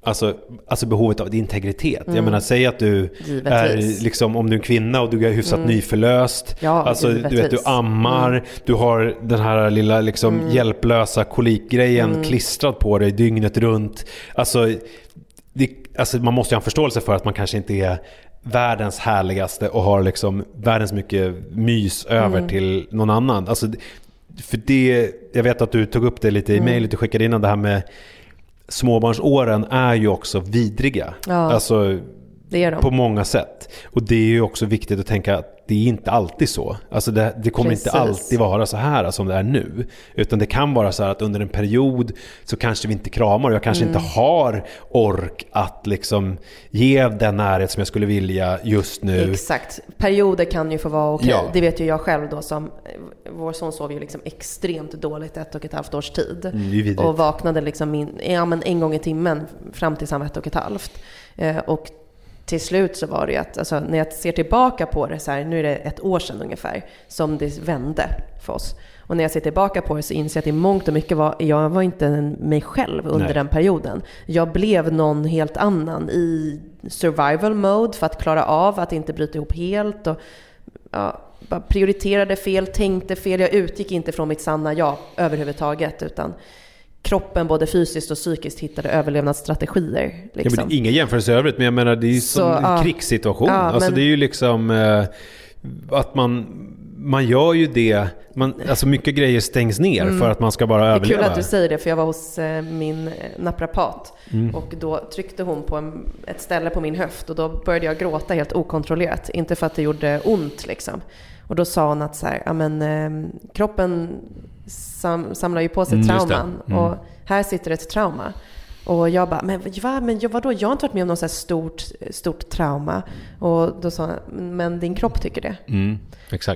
S2: Alltså, alltså behovet av integritet. Jag menar, säg att du
S1: Mm. Givetvis.
S2: är liksom, om du är kvinna och du är hyfsat nyförlöst.
S1: Ja,
S2: alltså, du vet, du
S1: givetvis. Mm.
S2: ammar, du har den här lilla liksom, hjälplösa kolikgrejen
S1: Mm.
S2: klistrad på dig dygnet runt. Alltså, det, alltså, man måste ju ha en förståelse för att man kanske inte är världens härligaste och har liksom världens mycket mys över
S1: Mm.
S2: till någon annan. Alltså, för det, jag vet att du tog upp det lite i
S1: Mm.
S2: mejlet du skickade innan, det här med småbarnsåren är ju också vidriga.
S1: Ja.
S2: Alltså
S1: Det är de.
S2: på många sätt. Och det är ju också viktigt att tänka att det är inte alltid så. Alltså det, det kommer
S1: Precis.
S2: inte alltid vara så här som det är nu. Utan det kan vara så här att under en period så kanske vi inte kramar och jag kanske
S1: Mm.
S2: inte har ork att liksom ge den närhet som jag skulle vilja just nu.
S1: Exakt. Perioder kan ju få vara okej.
S2: Ja.
S1: Det vet ju jag själv då som, vår son sov ju liksom extremt dåligt ett och ett halvt års tid.
S2: Mm,
S1: och vaknade liksom min, ja, men en gång i timmen fram tills han var ett och ett halvt. Eh, och till slut så var det ju att, alltså, när jag ser tillbaka på det så här, nu är det ett år sedan ungefär, som det vände för oss. Och när jag ser tillbaka på det så inser jag att i mångt och mycket var, jag var inte mig själv under
S2: Nej.
S1: den perioden. Jag blev någon helt annan i survival mode för att klara av att inte bryta ihop helt. Och, ja, prioriterade fel, tänkte fel. Jag utgick inte från mitt sanna jag överhuvudtaget. Utan kroppen både fysiskt och psykiskt hittade överlevnadsstrategier.
S2: Ja, men
S1: Liksom.
S2: det är ingen jämförelse i övrigt, men jag menar det är ju som en
S1: ja.
S2: krigssituation.
S1: Ja,
S2: alltså
S1: men-
S2: det är ju liksom eh, att man, man gör ju det, man, alltså mycket grejer stängs ner mm. för att man ska bara överleva.
S1: Det är kul att du säger det, för jag var hos eh, min naprapat mm. och då tryckte hon på en, ett ställe på min höft och då började jag gråta helt okontrollerat. Inte för att det gjorde ont liksom. Och då sa hon att så här, ja, men, eh, kroppen sam, samlar ju på sig mm, trauman mm. och här sitter ett trauma. Och jag bara, men, va, men vadå, jag har inte varit med om något så stort, stort trauma. Och då sa hon, men din kropp tycker det.
S2: Mm.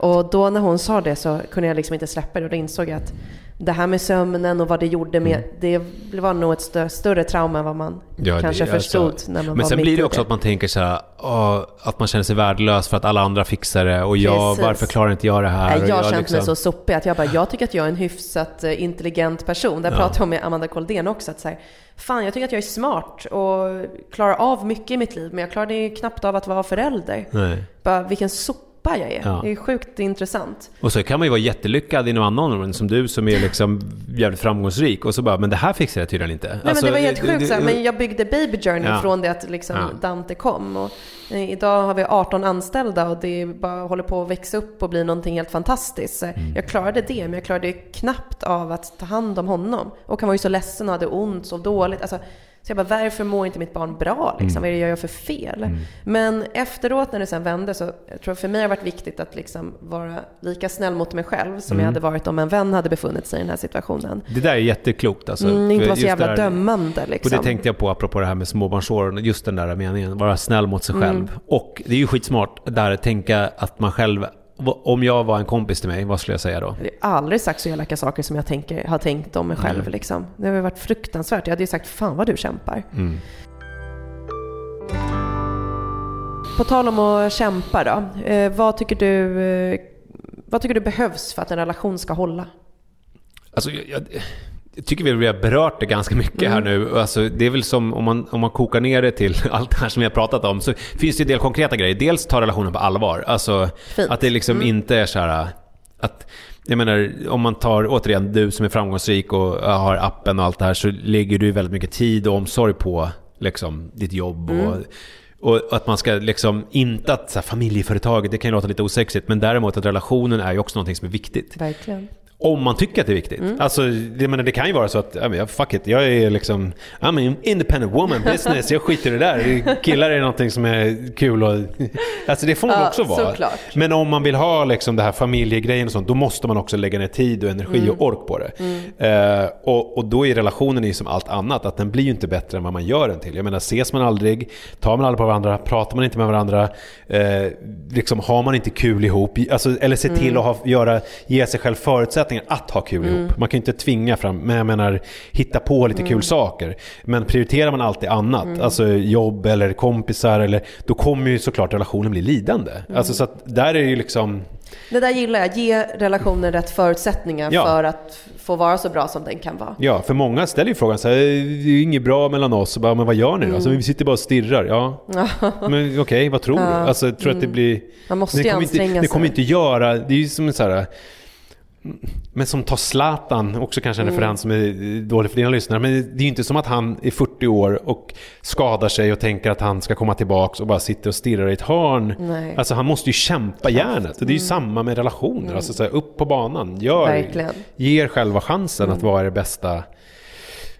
S1: Och då när hon sa det så kunde jag liksom inte släppa det och då insåg jag att det här med sömnen och vad det gjorde med, mm. det var nog ett större, större trauma än vad man ja, kanske det, förstod alltså, när man
S2: Men var sen blir det också det. att man tänker så här, åh, att man känner sig värdelös för att alla andra fixar det och jag, varför klarar inte jag det här?
S1: Jag har känt
S2: liksom...
S1: mig så sopig att jag bara, jag tycker att jag är en hyfsat eh, intelligent person. Där ja. pratade jag med Amanda Koldén också, att så här, fan jag tycker att jag är smart och klarar av mycket i mitt liv, men jag klarade knappt av att vara förälder.
S2: Nej.
S1: Bara, vilken sop pappa jag är. Ja. Det är sjukt intressant.
S2: Och så kan man ju vara jättelyckad inom andra områden som du som är liksom jävligt framgångsrik och så bara, men det här fixar jag tydligen inte. Nej
S1: alltså, men det var helt sjukt, det, men jag byggde Baby Journey ja. från det att liksom ja. Dante kom. Och, eh, idag har vi 18 anställda och det bara håller på att växa upp och bli någonting helt fantastiskt. Mm. Jag klarade det, men jag klarade knappt av att ta hand om honom. Och han var ju så ledsen och hade ont, så dåligt. Alltså, så jag bara, varför mår inte mitt barn bra? Liksom? Mm. Vad är det jag gör för fel? Mm. Men efteråt när det sen vände så jag tror för mig har det varit viktigt att liksom vara lika snäll mot mig själv som mm. jag hade varit om en vän hade befunnit sig i den här situationen.
S2: Det där är jätteklokt. Alltså,
S1: mm, inte vara så jävla där, dömande. Liksom.
S2: Och det tänkte jag på apropå det här med småbarnsåren, just den där meningen, vara snäll mot sig själv. Mm. Och det är ju skitsmart där att tänka att man själv om jag var en kompis till mig, vad skulle jag säga då?
S1: Jag har aldrig sagt så elaka saker som jag tänker, har tänkt om mig själv. Mm. Liksom. Det har varit fruktansvärt. Jag hade ju sagt, fan vad du kämpar.
S2: Mm.
S1: På tal om att kämpa då. Eh, vad, tycker du, eh, vad tycker du behövs för att en relation ska hålla?
S2: Alltså, jag, jag jag tycker vi har berört det ganska mycket mm. här nu. Alltså, det är väl som om man, om man kokar ner det till allt det här som vi har pratat om så finns det en del konkreta grejer. Dels ta relationen på allvar. Alltså Fint. att det liksom mm. inte är så här att jag menar, om man tar återigen du som är framgångsrik och har appen och allt det här så lägger du väldigt mycket tid och omsorg på liksom, ditt jobb. Mm. Och, och att man ska liksom, inte att så här, familjeföretag, det kan ju låta lite osexigt, men däremot att relationen är ju också någonting som är viktigt.
S1: Verkligen.
S2: Om man tycker att det är viktigt. Mm. Alltså, det, menar, det kan ju vara så att, fuck it, jag är liksom, I'm an independent woman, business, jag skiter i det där. Killar är någonting som är kul och, alltså det får man ja, också vara.
S1: Såklart.
S2: Men om man vill ha liksom det här familjegrejen och sånt, då måste man också lägga ner tid och energi mm. och ork på det. Mm. Uh, och, och då är relationen ju som allt annat, att den blir ju inte bättre än vad man gör den till. Jag menar, ses man aldrig, tar man aldrig på varandra, pratar man inte med varandra, uh, liksom har man inte kul ihop, alltså, eller se till mm. att ha, göra, ge sig själv förutsättningar förutsättningar att ha kul mm. ihop. Man kan ju inte tvinga fram, men jag menar hitta på lite mm. kul saker. Men prioriterar man alltid annat, mm. alltså jobb eller kompisar, eller, då kommer ju såklart relationen bli lidande. Mm. Alltså så att där är det ju liksom...
S1: Det där gillar jag, ge relationen rätt förutsättningar ja. för att få vara så bra som den kan vara.
S2: Ja, för många ställer ju frågan så här, det är inget bra mellan oss, bara, men vad gör ni då? Mm. Alltså, vi sitter bara och stirrar. Ja, men okej, okay, vad tror ja. du? Alltså, tror mm. att det mm. blir...
S1: Man måste ju anstränga
S2: inte,
S1: sig.
S2: Det kommer inte göra, det är ju som så här, men som tar Zlatan, också kanske en mm. referens som är dålig för dina lyssnare. Men det är ju inte som att han är 40 år och skadar sig och tänker att han ska komma tillbaka och bara sitter och stirrar i ett hörn.
S1: Nej.
S2: Alltså han måste ju kämpa järnet. Och det är ju mm. samma med relationer. Mm. Alltså så här, upp på banan. Gör, ge er själva chansen mm. att vara det bästa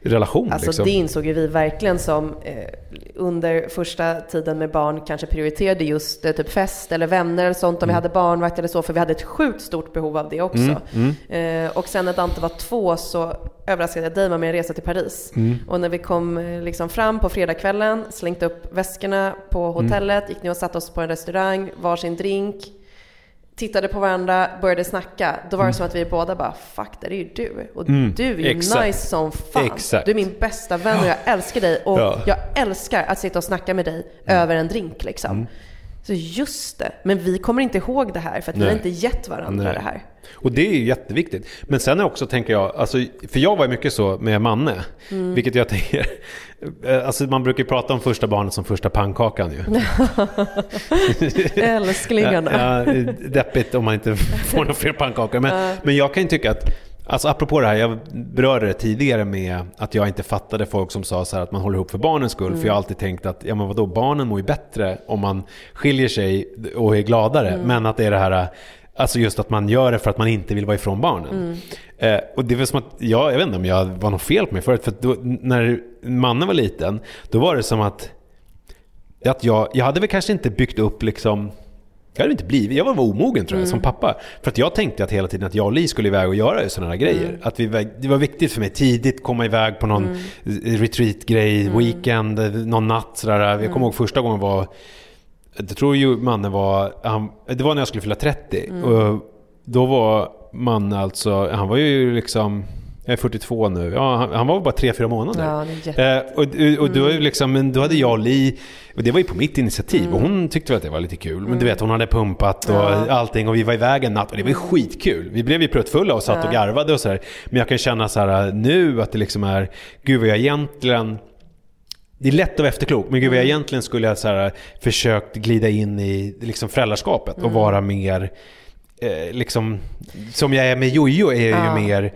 S2: relation.
S1: Alltså liksom. det insåg ju vi verkligen som eh, under första tiden med barn kanske prioriterade just eh, typ fest eller vänner eller sånt om mm. vi hade barnvakt eller så, för vi hade ett sjukt stort behov av det också. Mm. Mm. Eh, och sen när Dante var två så överraskade jag dig med en resa till Paris.
S2: Mm.
S1: Och när vi kom eh, liksom fram på fredagskvällen, slängt upp väskorna på hotellet, gick ner och satte oss på en restaurang, varsin drink, tittade på varandra, började snacka, då var det mm. som att vi båda bara “fuck, det är ju du”. Och mm, du är ju exakt. nice som fan. Exakt. Du är min bästa vän och jag älskar dig och ja. jag älskar att sitta och snacka med dig mm. över en drink liksom. Mm. Så just det, men vi kommer inte ihåg det här för att Nej. vi har inte gett varandra Nej. det här.
S2: Och det är ju jätteviktigt. Men sen också tänker jag, alltså, för jag var ju mycket så med Manne, mm. vilket jag tänker, alltså man brukar ju prata om första barnet som första pannkakan ju.
S1: Älsklingarna.
S2: ja, ja, deppigt om man inte får några fler pannkakor. Men, men jag kan ju tycka att Alltså apropå det här, jag berörde det tidigare med att jag inte fattade folk som sa så här att man håller ihop för barnens skull. Mm. För jag har alltid tänkt att, ja men vadå, barnen mår ju bättre om man skiljer sig och är gladare. Mm. Men att det är det här Alltså just att man gör det för att man inte vill vara ifrån barnen.
S1: Mm.
S2: Eh, och det var som att, ja, jag vet inte om jag var något fel på mig förut. För att då, när mannen var liten, då var det som att, att jag, jag hade väl kanske inte byggt upp liksom jag hade inte blivit, jag var omogen tror jag
S1: Mm.
S2: som pappa. För att jag tänkte att hela tiden att jag och Li skulle iväg och göra sådana här grejer.
S1: Mm.
S2: Att vi, det var viktigt för mig tidigt komma iväg på någon
S1: Mm.
S2: retreat-grej, weekend, någon natt sådär. Jag
S1: Mm.
S2: kommer ihåg första gången var, jag tror ju mannen var, han, det var när jag skulle fylla 30.
S1: Mm.
S2: Och då var mannen alltså, han var ju liksom, jag är 42 nu, ja, han, han var bara 3-4 månader.
S1: Ja, jätte...
S2: Eh, och, och, då, är ju liksom, men då hade jag och Li, och det var ju på mitt initiativ och hon tyckte väl att det var lite kul. Men du vet hon hade pumpat och
S1: Ja.
S2: allting och vi var iväg en natt och det var ju skitkul. Vi blev ju pruttfulla och satt och garvade och sådär. Men jag kan känna så här nu att det liksom är, gud vad jag egentligen det är lätt att vara efterklok, men gud vad jag egentligen skulle ha så här, försökt glida in i liksom föräldraskapet och vara mer, eh, liksom, som jag är med Jojo är jag
S1: Ja.
S2: ju mer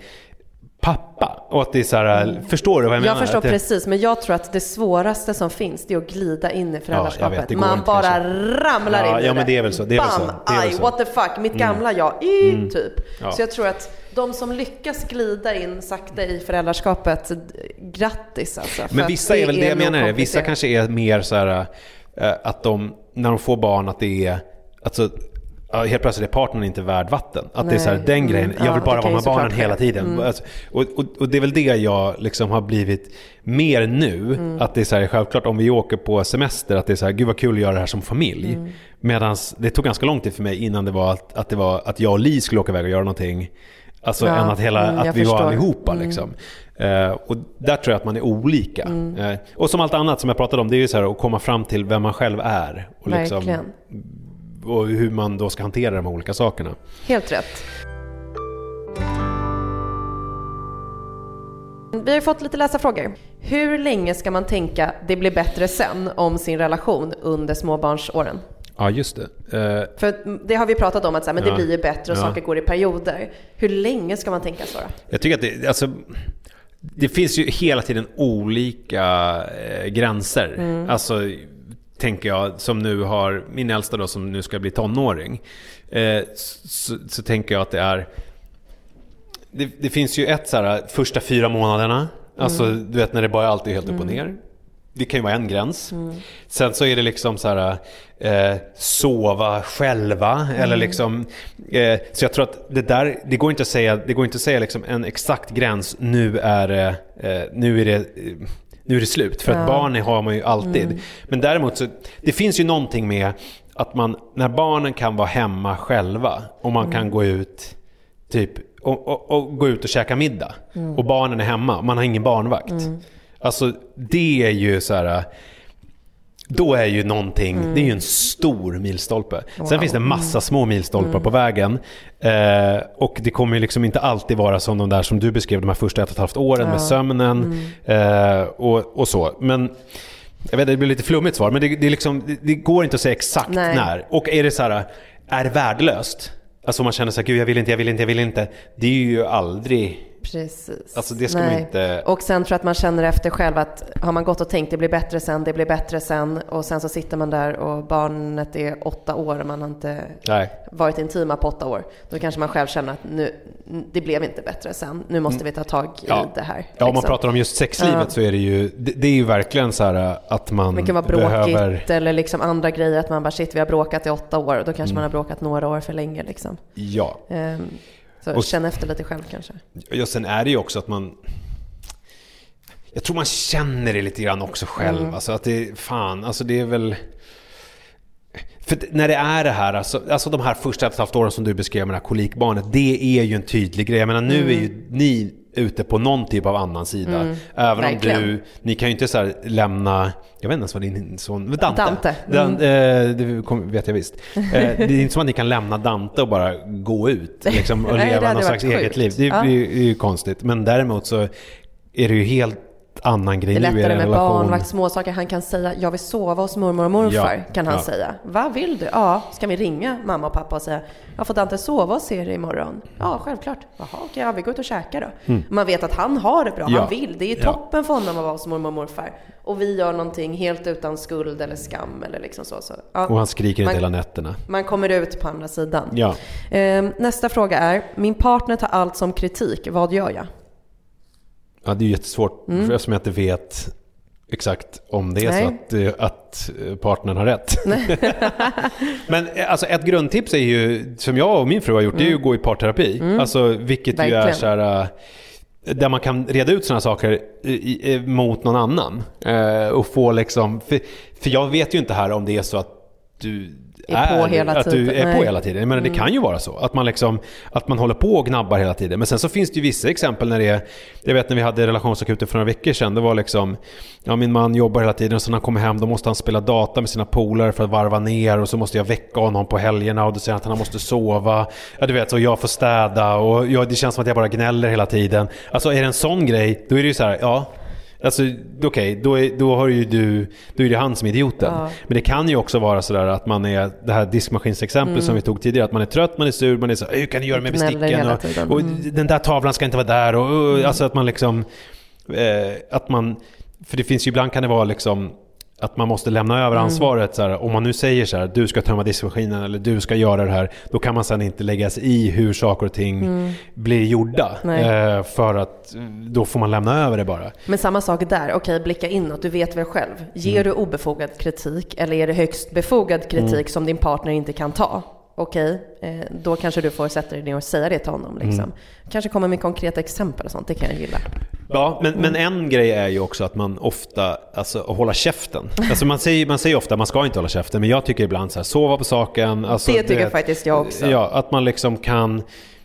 S2: pappa. Och att det är så här, förstår du vad jag,
S1: Jag
S2: menar?
S1: förstår
S2: Att det,
S1: precis, men jag tror att det svåraste som finns det är att glida in i föräldraskapet.
S2: går
S1: Man bara
S2: kanske.
S1: ramlar
S2: Ja,
S1: in i
S2: ja, men det är väl så, det är väl
S1: Bam!
S2: så, det är väl
S1: Aj,
S2: så. Mm.
S1: what the fuck, mitt gamla jag. Y, typ.
S2: Ja.
S1: Så jag tror att de som lyckas glida in sakta i föräldraskapet, grattis alltså.
S2: Men vissa är väl det jag menar, vissa kanske är mer så här eh, att de, när de får barn, att det är, alltså, ja, helt plötsligt är partnern inte värd vatten. Att det är så här,
S1: Nej.
S2: den grejen,
S1: Mm.
S2: jag
S1: Ja,
S2: vill bara
S1: kan
S2: vara med barnen hela tiden. Alltså, och, och, och det är väl det jag liksom har blivit mer nu.
S1: Mm.
S2: Att det är så här, självklart om vi åker på semester, att det är så här, gud vad kul att göra det här som familj.
S1: Mm.
S2: Medan det tog ganska lång tid för mig innan det var att, att, det var att jag och Li skulle åka iväg och göra någonting. Alltså
S1: Ja,
S2: än att, hela,
S1: mm,
S2: att vi var
S1: förstår.
S2: allihopa liksom. Eh, och där tror jag att man är olika. Eh, och som allt annat som jag pratade om, det är ju så här att komma fram till vem man själv är. Och, liksom, och hur man då ska hantera de här olika sakerna.
S1: Helt rätt. Vi har fått lite läsarfrågor. Hur länge ska man tänka det blir bättre sen om sin relation under småbarnsåren?
S2: Ja, just det. Eh,
S1: För det har vi pratat om att så här, men
S2: Ja.
S1: det blir ju bättre och
S2: Ja.
S1: saker går i perioder. Hur länge ska man tänka så då?
S2: Jag tycker att det, alltså, det finns ju hela tiden olika eh, gränser.
S1: Mm.
S2: Alltså, tänker jag, som nu har, min äldsta då som nu ska bli tonåring. Eh, så, så tänker jag att det är, det, det finns ju ett så här, första fyra månaderna. Alltså, du vet när det bara alltid är helt upp och ner. Det kan ju vara en gräns. Sen så är det liksom så här, eh, sova själva. Eller liksom, eh, så jag tror att det där, det går inte att säga, det går inte att säga liksom en exakt gräns. Nu är det, eh, nu är det, eh, nu är det slut. För att barn har man ju alltid. Men däremot så, det finns ju någonting med att man, när barnen kan vara hemma själva och man kan gå ut typ och, och, och gå ut och käka middag. Och barnen är hemma, man har ingen barnvakt. Alltså det är ju så här. Då är ju någonting, det är ju en stor milstolpe. Sen finns det en massa små milstolpar på vägen. Eh, och det kommer ju liksom inte alltid vara som de där som du beskrev, de här första ett och ett halvt åren med sömnen eh, och, och så. Men jag vet, det blir lite flummigt svar, men det, det, liksom, det, det går inte att säga exakt
S1: Nej.
S2: när. Och är det så här, är det värdelöst? Alltså om man känner så här, gud jag vill inte, jag vill inte, jag vill inte. Det är ju aldrig...
S1: Precis.
S2: Alltså, det ska man inte-
S1: Och sen tror jag att man känner efter själv att har man gått och tänkt det blir bättre sen, det blir bättre sen och sen så sitter man där och barnet är åtta år och man har inte
S2: Nej.
S1: varit intima på åtta år. Då kanske man själv känner att nu, det blev inte bättre sen. Nu måste vi ta tag i
S2: Ja.
S1: det här.
S2: Ja, om man
S1: liksom.
S2: pratar om just sexlivet
S1: Ja.
S2: så är det ju, det, det är ju verkligen så här att man
S1: Det kan vara bråkigt
S2: behöver...
S1: eller liksom andra grejer, att man bara shit vi har bråkat i åtta år och då kanske
S2: Mm.
S1: man har bråkat några år för länge liksom.
S2: Ja.
S1: Ehm, så
S2: Och-
S1: känn efter lite själv kanske.
S2: ja, sen är det ju också att man... Jag tror man känner det lite grann också själv.
S1: Mm.
S2: Alltså att det, fan, alltså det är väl... För när det är det här, alltså, alltså de här första ett halvt åren som du beskrev med det här kolikbarnet, det är ju en tydlig grej. Jag menar nu är ju ni ute på någon typ av annan sida. Även om
S1: Mm. Verkligen.
S2: du, ni kan ju inte så lämna, jag vet inte ens vad din son, Dante.
S1: Dante.
S2: Dan, eh, det kom, vet jag visst. Eh, det är inte som att ni kan lämna Dante och bara gå ut liksom, och
S1: Nej, det
S2: leva
S1: varit
S2: slags eget
S1: sjukt.
S2: liv. Det
S1: Ja.
S2: blir ju, är ju konstigt. Men däremot så är det ju helt annan grej
S1: Det är
S2: nu i er
S1: lättare med
S2: relation.
S1: barnvakt, småsaker. Han kan säga jag vill sova hos mormor och morfar.
S2: Ja,
S1: Kan han
S2: ja.
S1: säga. Vad vill du? Ja, ska vi ringa mamma och pappa och säga jag får Dante sova hos er imorgon? Ja, självklart. Jaha, okej, ja, vi går ut och käkar då. Man vet att han har det bra,
S2: Mm. Ja.
S1: han vill. Det är toppen för honom att vara hos mormor och morfar. Och vi gör någonting helt utan skuld eller skam eller liksom så. så.
S2: Och han skriker inte hela nätterna.
S1: Man kommer ut på andra sidan.
S2: Ja.
S1: Ehm, nästa fråga är, min partner tar allt som kritik, vad gör jag?
S2: Ja, det är ju jättesvårt
S1: Mm.
S2: eftersom jag inte vet exakt om det är
S1: Nej.
S2: så att, eh, att eh, partnern har rätt. Men eh, alltså ett grundtips är ju, som jag och min fru har gjort, det är ju att gå i parterapi. Alltså vilket ju är
S1: Mm. Verkligen.
S2: så här, där man kan reda ut sådana saker i, i, mot någon annan. Eh, och få liksom, för, för jag vet ju inte här om det är så att du
S1: Är på hela
S2: att du
S1: tiden.
S2: är på
S1: Nej. Mm.
S2: hela tiden. Jag menar, det kan ju vara så. Att man, liksom, att man håller på och gnabbar hela tiden. Men sen så finns det ju vissa exempel när det är... Jag vet när vi hade relationsakuten för några veckor sedan. Det var liksom... Ja, min man jobbar hela tiden och så när han kommer hem då måste han spela data med sina polare för att varva ner. Och så måste jag väcka honom på helgerna och då säger han att han måste sova. Ja, du vet, och jag får städa och jag, det känns som att jag bara gnäller hela tiden. Alltså är det en sån grej, då är det ju så här, ja... Alltså okej, då, är, då har ju du, då är det han som är idioten.
S1: Ja.
S2: Men det kan ju också vara sådär att man är, det här diskmaskinsexemplet som vi tog tidigare, att man är trött, man är sur, man är så hur kan du göra med besticken? Och, och
S1: Mm.
S2: den där tavlan ska inte vara där. Och, och, Alltså att man liksom, eh, att man, för det finns ju ibland kan det vara liksom att man måste lämna över
S1: Mm.
S2: ansvaret. Så här, om man nu säger så här, du ska tömma diskmaskinen eller du ska göra det här. Då kan man sen inte lägga sig i hur saker och ting blir gjorda.
S1: Mm.
S2: Eh, för att då får man lämna över det bara.
S1: Men samma sak där, okej blicka inåt, du vet väl själv. Ger
S2: Mm.
S1: du obefogad kritik eller är det högst befogad kritik som din partner inte kan ta? Okej, eh, då kanske du får sätta dig ner och säga det till honom. Liksom.
S2: Mm.
S1: Kanske komma med konkreta exempel och sånt, det kan jag gilla.
S2: Ja, men, men
S1: Mm.
S2: en grej är ju också att man ofta, alltså hålla käften. Alltså man säger, man säger ofta, man ska inte hålla käften, men jag tycker ibland så här, sova på saken. Alltså,
S1: Det tycker jag faktiskt jag också.
S2: Ja, att man liksom kan,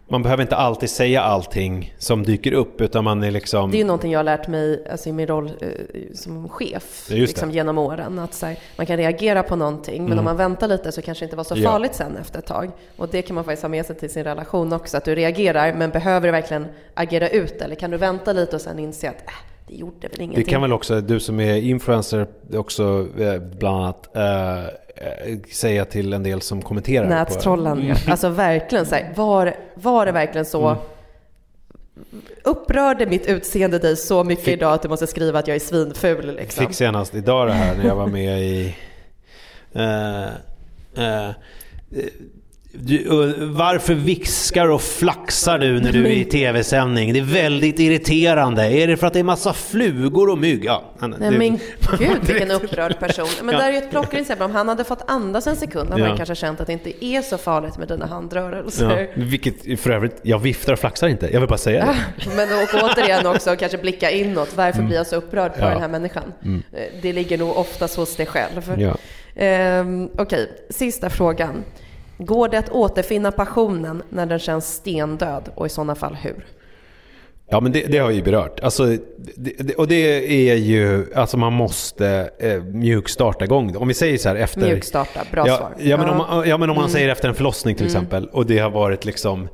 S2: man behöver inte alltid säga allting som dyker upp, utan man är liksom...
S1: Det är ju någonting jag har lärt mig alltså, i min roll eh, som chef liksom, genom åren. Att här, man kan reagera på någonting, men om man väntar lite så kanske det inte var så
S2: Mm. Ja.
S1: farligt sen efter ett tag. Och det kan man faktiskt ha med sig till sin relation också, att du reagerar, men behöver du verkgen agera ut? Eller kan du vänta lite och sen inse att äh, det gjorde väl ingenting?
S2: Det kan väl också, du som är influencer, också eh, bland annat eh, eh, säga till en del som kommenterar.
S1: Nättrollen,
S2: Mm.
S1: Alltså verkligen så här, var, var det verkligen så? Upprörde mitt utseende dig så mycket idag att du måste skriva att jag är svinful liksom?
S2: fick senast idag det här när jag var med i... eh, eh, du, varför viskar och flaxar du när du är i tv-sändning? Det är väldigt irriterande. Är det för att det är massa flugor och mygg? Ja,
S1: Nej
S2: du-
S1: men gud vilken upprörd person. Men
S2: Ja.
S1: där är ju ett klockrent exempel. Om han hade fått andas en sekund hade
S2: Ja.
S1: han kanske känt att det inte är så farligt med dina handrörelser.
S2: Ja, vilket för övrigt, jag viftar och flaxar inte. Jag vill bara säga det.
S1: Men och återigen också kanske blicka inåt. Varför blir jag så upprörd på
S2: Mm. Ja. Mm.
S1: den här människan? Eh, Det ligger nog oftast hos dig själv.
S2: Ja.
S1: Ehm, Okej, sista frågan. Går det att återfinna passionen när den känns stendöd och i sådana fall hur?
S2: Ja men det, det har jag ju berört. Alltså, det, och det är ju, alltså man måste eh, mjukstarta igång. Om vi säger så här efter...
S1: Mjukstarta, bra
S2: ja,
S1: svar.
S2: Ja men, om, man- ja, men om man
S1: Mm.
S2: säger efter en förlossning till exempel och det har varit liksom...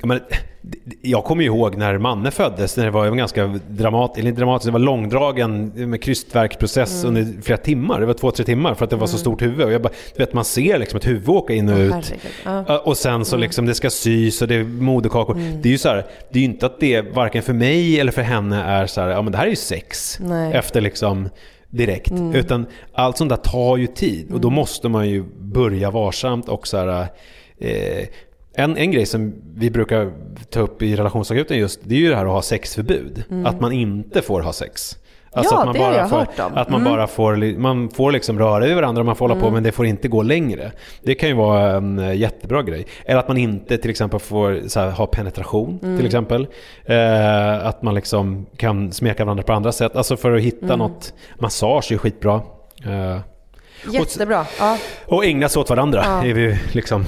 S2: Ja, Men, det- jag kommer ju ihåg när Manne föddes, när det var en ganska dramat, eller inte dramatiskt, det var långdragen med krystvärksprocess
S1: Mm.
S2: under flera timmar. Det var två, tre timmar för att det var så stort huvud. Och jag bara, du vet, man ser liksom ett huvud åka in och
S1: Åh,
S2: ut.
S1: Ja,
S2: Och sen så liksom det ska sys och det är moderkakor.
S1: Mm.
S2: Det är ju så här, det är ju inte att det varken för mig eller för henne är så här, ja men det här är ju sex.
S1: Nej. Mm.
S2: Efter liksom direkt. Utan allt sånt där tar ju tid och då måste man ju börja varsamt och så här, eh, en, en grej som vi brukar ta upp i relationsakuten just, det är ju det här att ha sexförbud. Att man inte får ha sex. Alltså
S1: Mm. Ja,
S2: att man
S1: det har
S2: bara
S1: jag
S2: får,
S1: hört om.
S2: Att man
S1: Mm.
S2: bara får, man får liksom röra vid varandra, man får hålla på men det får inte gå längre. Det kan ju vara en eh, jättebra grej. Eller att man inte till exempel får här, ha penetration till exempel. Eh, att man liksom kan smeka varandra på andra sätt. Alltså för att hitta något. Massage är skitbra. Eh,
S1: Jättebra. Ja.
S2: och ägna sig åt varandra
S1: Ja.
S2: är, vi liksom,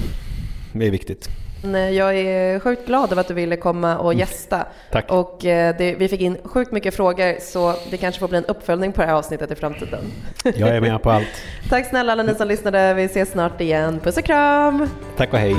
S2: är viktigt.
S1: Nej, Jag är sjukt glad över att du ville komma och gästa.
S2: Mm. Tack.
S1: Och eh, det, vi fick in sjukt mycket frågor så det kanske får bli en uppföljning på det här avsnittet i framtiden.
S2: Jag är med på allt.
S1: Tack snälla alla ni som lyssnade. Vi ses snart igen. Puss och kram!
S2: Tack och hej.